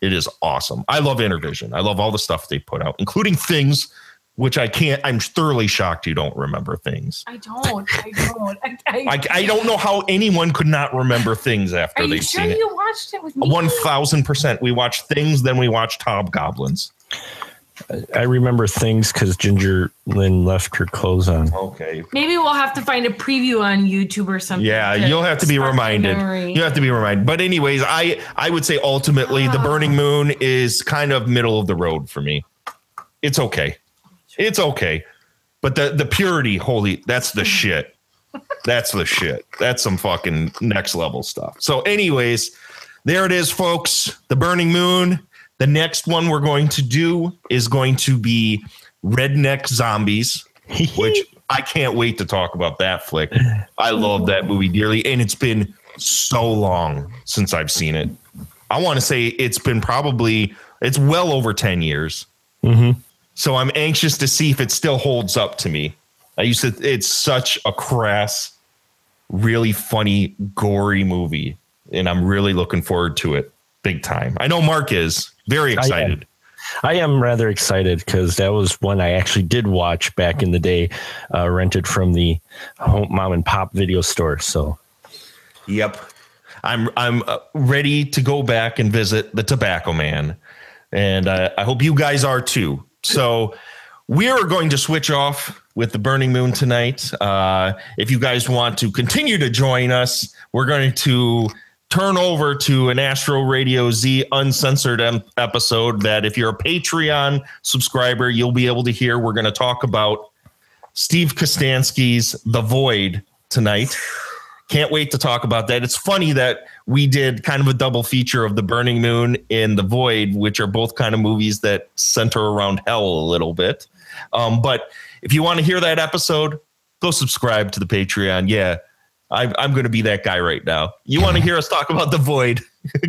It is awesome. I love intervision. I love all the stuff they put out including things which i can't i'm thoroughly shocked you don't remember things
I don't. I don't. I, I,
i, I don't know how anyone could not remember things after they've
sure
seen it
you watched it with me?
1000% we watched things then we watched hobgoblins
I remember things because Ginger Lynn left her clothes on.
okay
Maybe we'll have to find a preview on YouTube or something.
Yeah, you'll have to be reminded.
memory.
You have to be reminded. But anyways, I I would say ultimately the ah. Burning Moon is kind of middle of the road for me. It's okay. It's okay. But the the purity, holy, that's the hmm. shit. That's the shit. That's some fucking next level stuff. So anyways, there it is folks. The Burning Moon. The next one we're going to do is going to be Redneck Zombies, which I can't wait to talk about that flick. I love that movie dearly, and it's been so long since I've seen it. I want to say it's been probably it's well over ten years. Mm-hmm. So I'm anxious to see if it still holds up to me. I used to. It's such a crass, really funny, gory movie, and I'm really looking forward to it big time. I know Mark is very excited.
I am rather excited because that was one I actually did watch back in the day, uh, rented from the home mom and pop video store. So
Yep. I'm I'm uh, ready to go back and visit the Tobacco Man, and uh, I hope you guys are too. So we are going to switch off with the Burning Moon tonight. Uh, if you guys want to continue to join us, we're going to turn over to an Astro Radio Z uncensored em- episode that if you're a Patreon subscriber, you'll be able to hear. We're going to talk about Steve Kostanski's The Void tonight. Can't wait to talk about that. It's funny that we did kind of a double feature of The Burning Moon and The Void, which are both kind of movies that center around hell a little bit. Um, but if you want to hear that episode, go subscribe to the Patreon. Yeah, I, I'm going to be that guy right now. You want to hear us talk about The Void?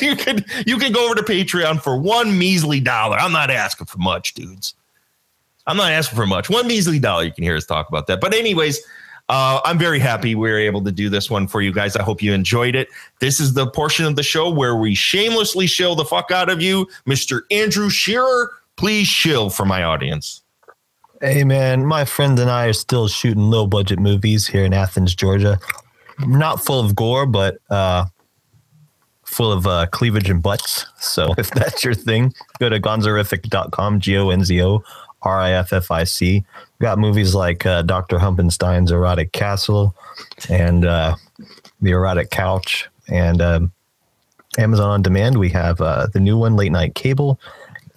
you can you can go over to Patreon for one measly dollar. I'm not asking for much, dudes. I'm not asking for much. One measly dollar, you can hear us talk about that. But anyways, uh, I'm very happy we were able to do this one for you guys. I hope you enjoyed it. This is the portion of the show where we shamelessly shill the fuck out of you, Mr. Andrew Shearer. Please shill for my audience.
Hey man, my friend and I are still shooting low budget movies here in Athens, Georgia. Not full of gore, but uh, full of uh, cleavage and butts. So if that's your thing, go to gonzoriffic.com, G O N Z O R I F F I C. Got movies like uh, Dr. Humpenstein's Erotic Castle and uh, The Erotic Couch. And um, Amazon On Demand, we have uh, the new one, Late Night Cable,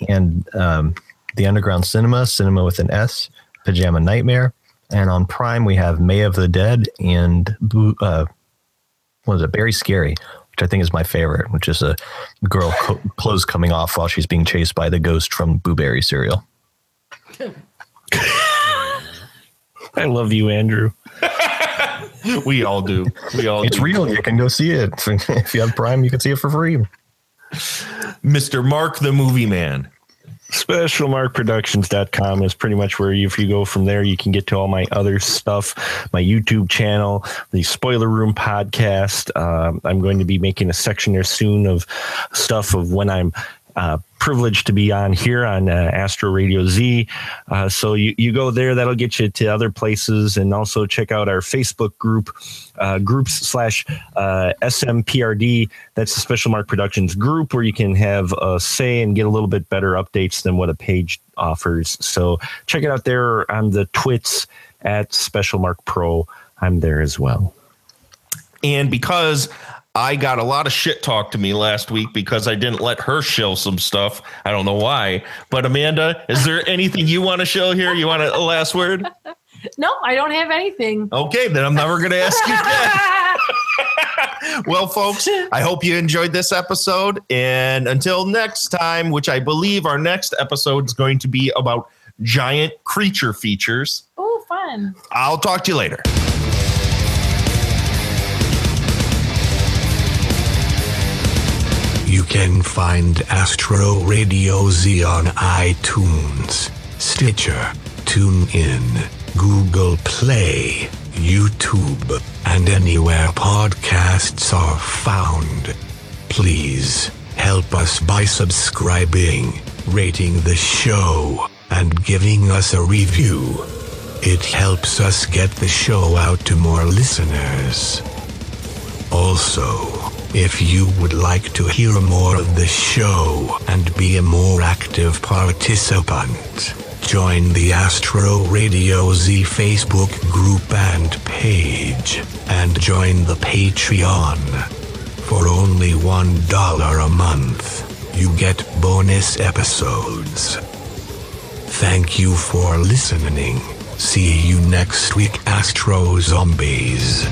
and um, The Underground Cinema, Cinema with an S, Pajama Nightmare. And on Prime, we have May of the Dead and Boo- uh, what is it, Very Scary, which I think is my favorite, which is a girl co- clothes coming off while she's being chased by the ghost from Boo Berry cereal.
I love you, Andrew.
We all do. We all
It's
do.
real. You can go see it. if you have Prime, you can see it for free.
Mr. Mark the Movie Man.
specialmarkproductions.com is pretty much where you, if you go from there you can get to all my other stuff my youtube channel the spoiler room podcast um, i'm going to be making a section there soon of stuff of when i'm uh, privileged to be on here on uh, Astro Radio Z. Uh, so you, you go there, that'll get you to other places, and also check out our Facebook group, uh, groups slash uh, SMPRD. That's the Special Mark Productions group where you can have a say and get a little bit better updates than what a page offers. So check it out there on the twits at Special Mark Pro. I'm there as well.
And because I got a lot of shit talked to me last week because I didn't let her show some stuff. I don't know why. But Amanda, is there anything you want to show here? You want a last word?
No, I don't have anything.
Okay, then I'm never going to ask you again. well, folks, I hope you enjoyed this episode. And until next time, which I believe our next episode is going to be about giant creature features,
oh, fun.
I'll talk to you later.
Can find Astro Radio Z on iTunes, Stitcher, TuneIn, Google Play, YouTube, and anywhere podcasts are found. Please help us by subscribing, rating the show, and giving us a review. It helps us get the show out to more listeners. Also, if you would like to hear more of the show and be a more active participant, join the Astro Radio Z Facebook group and page, and join the Patreon. For only $1 a month, you get bonus episodes. Thank you for listening. See you next week, Astro Zombies.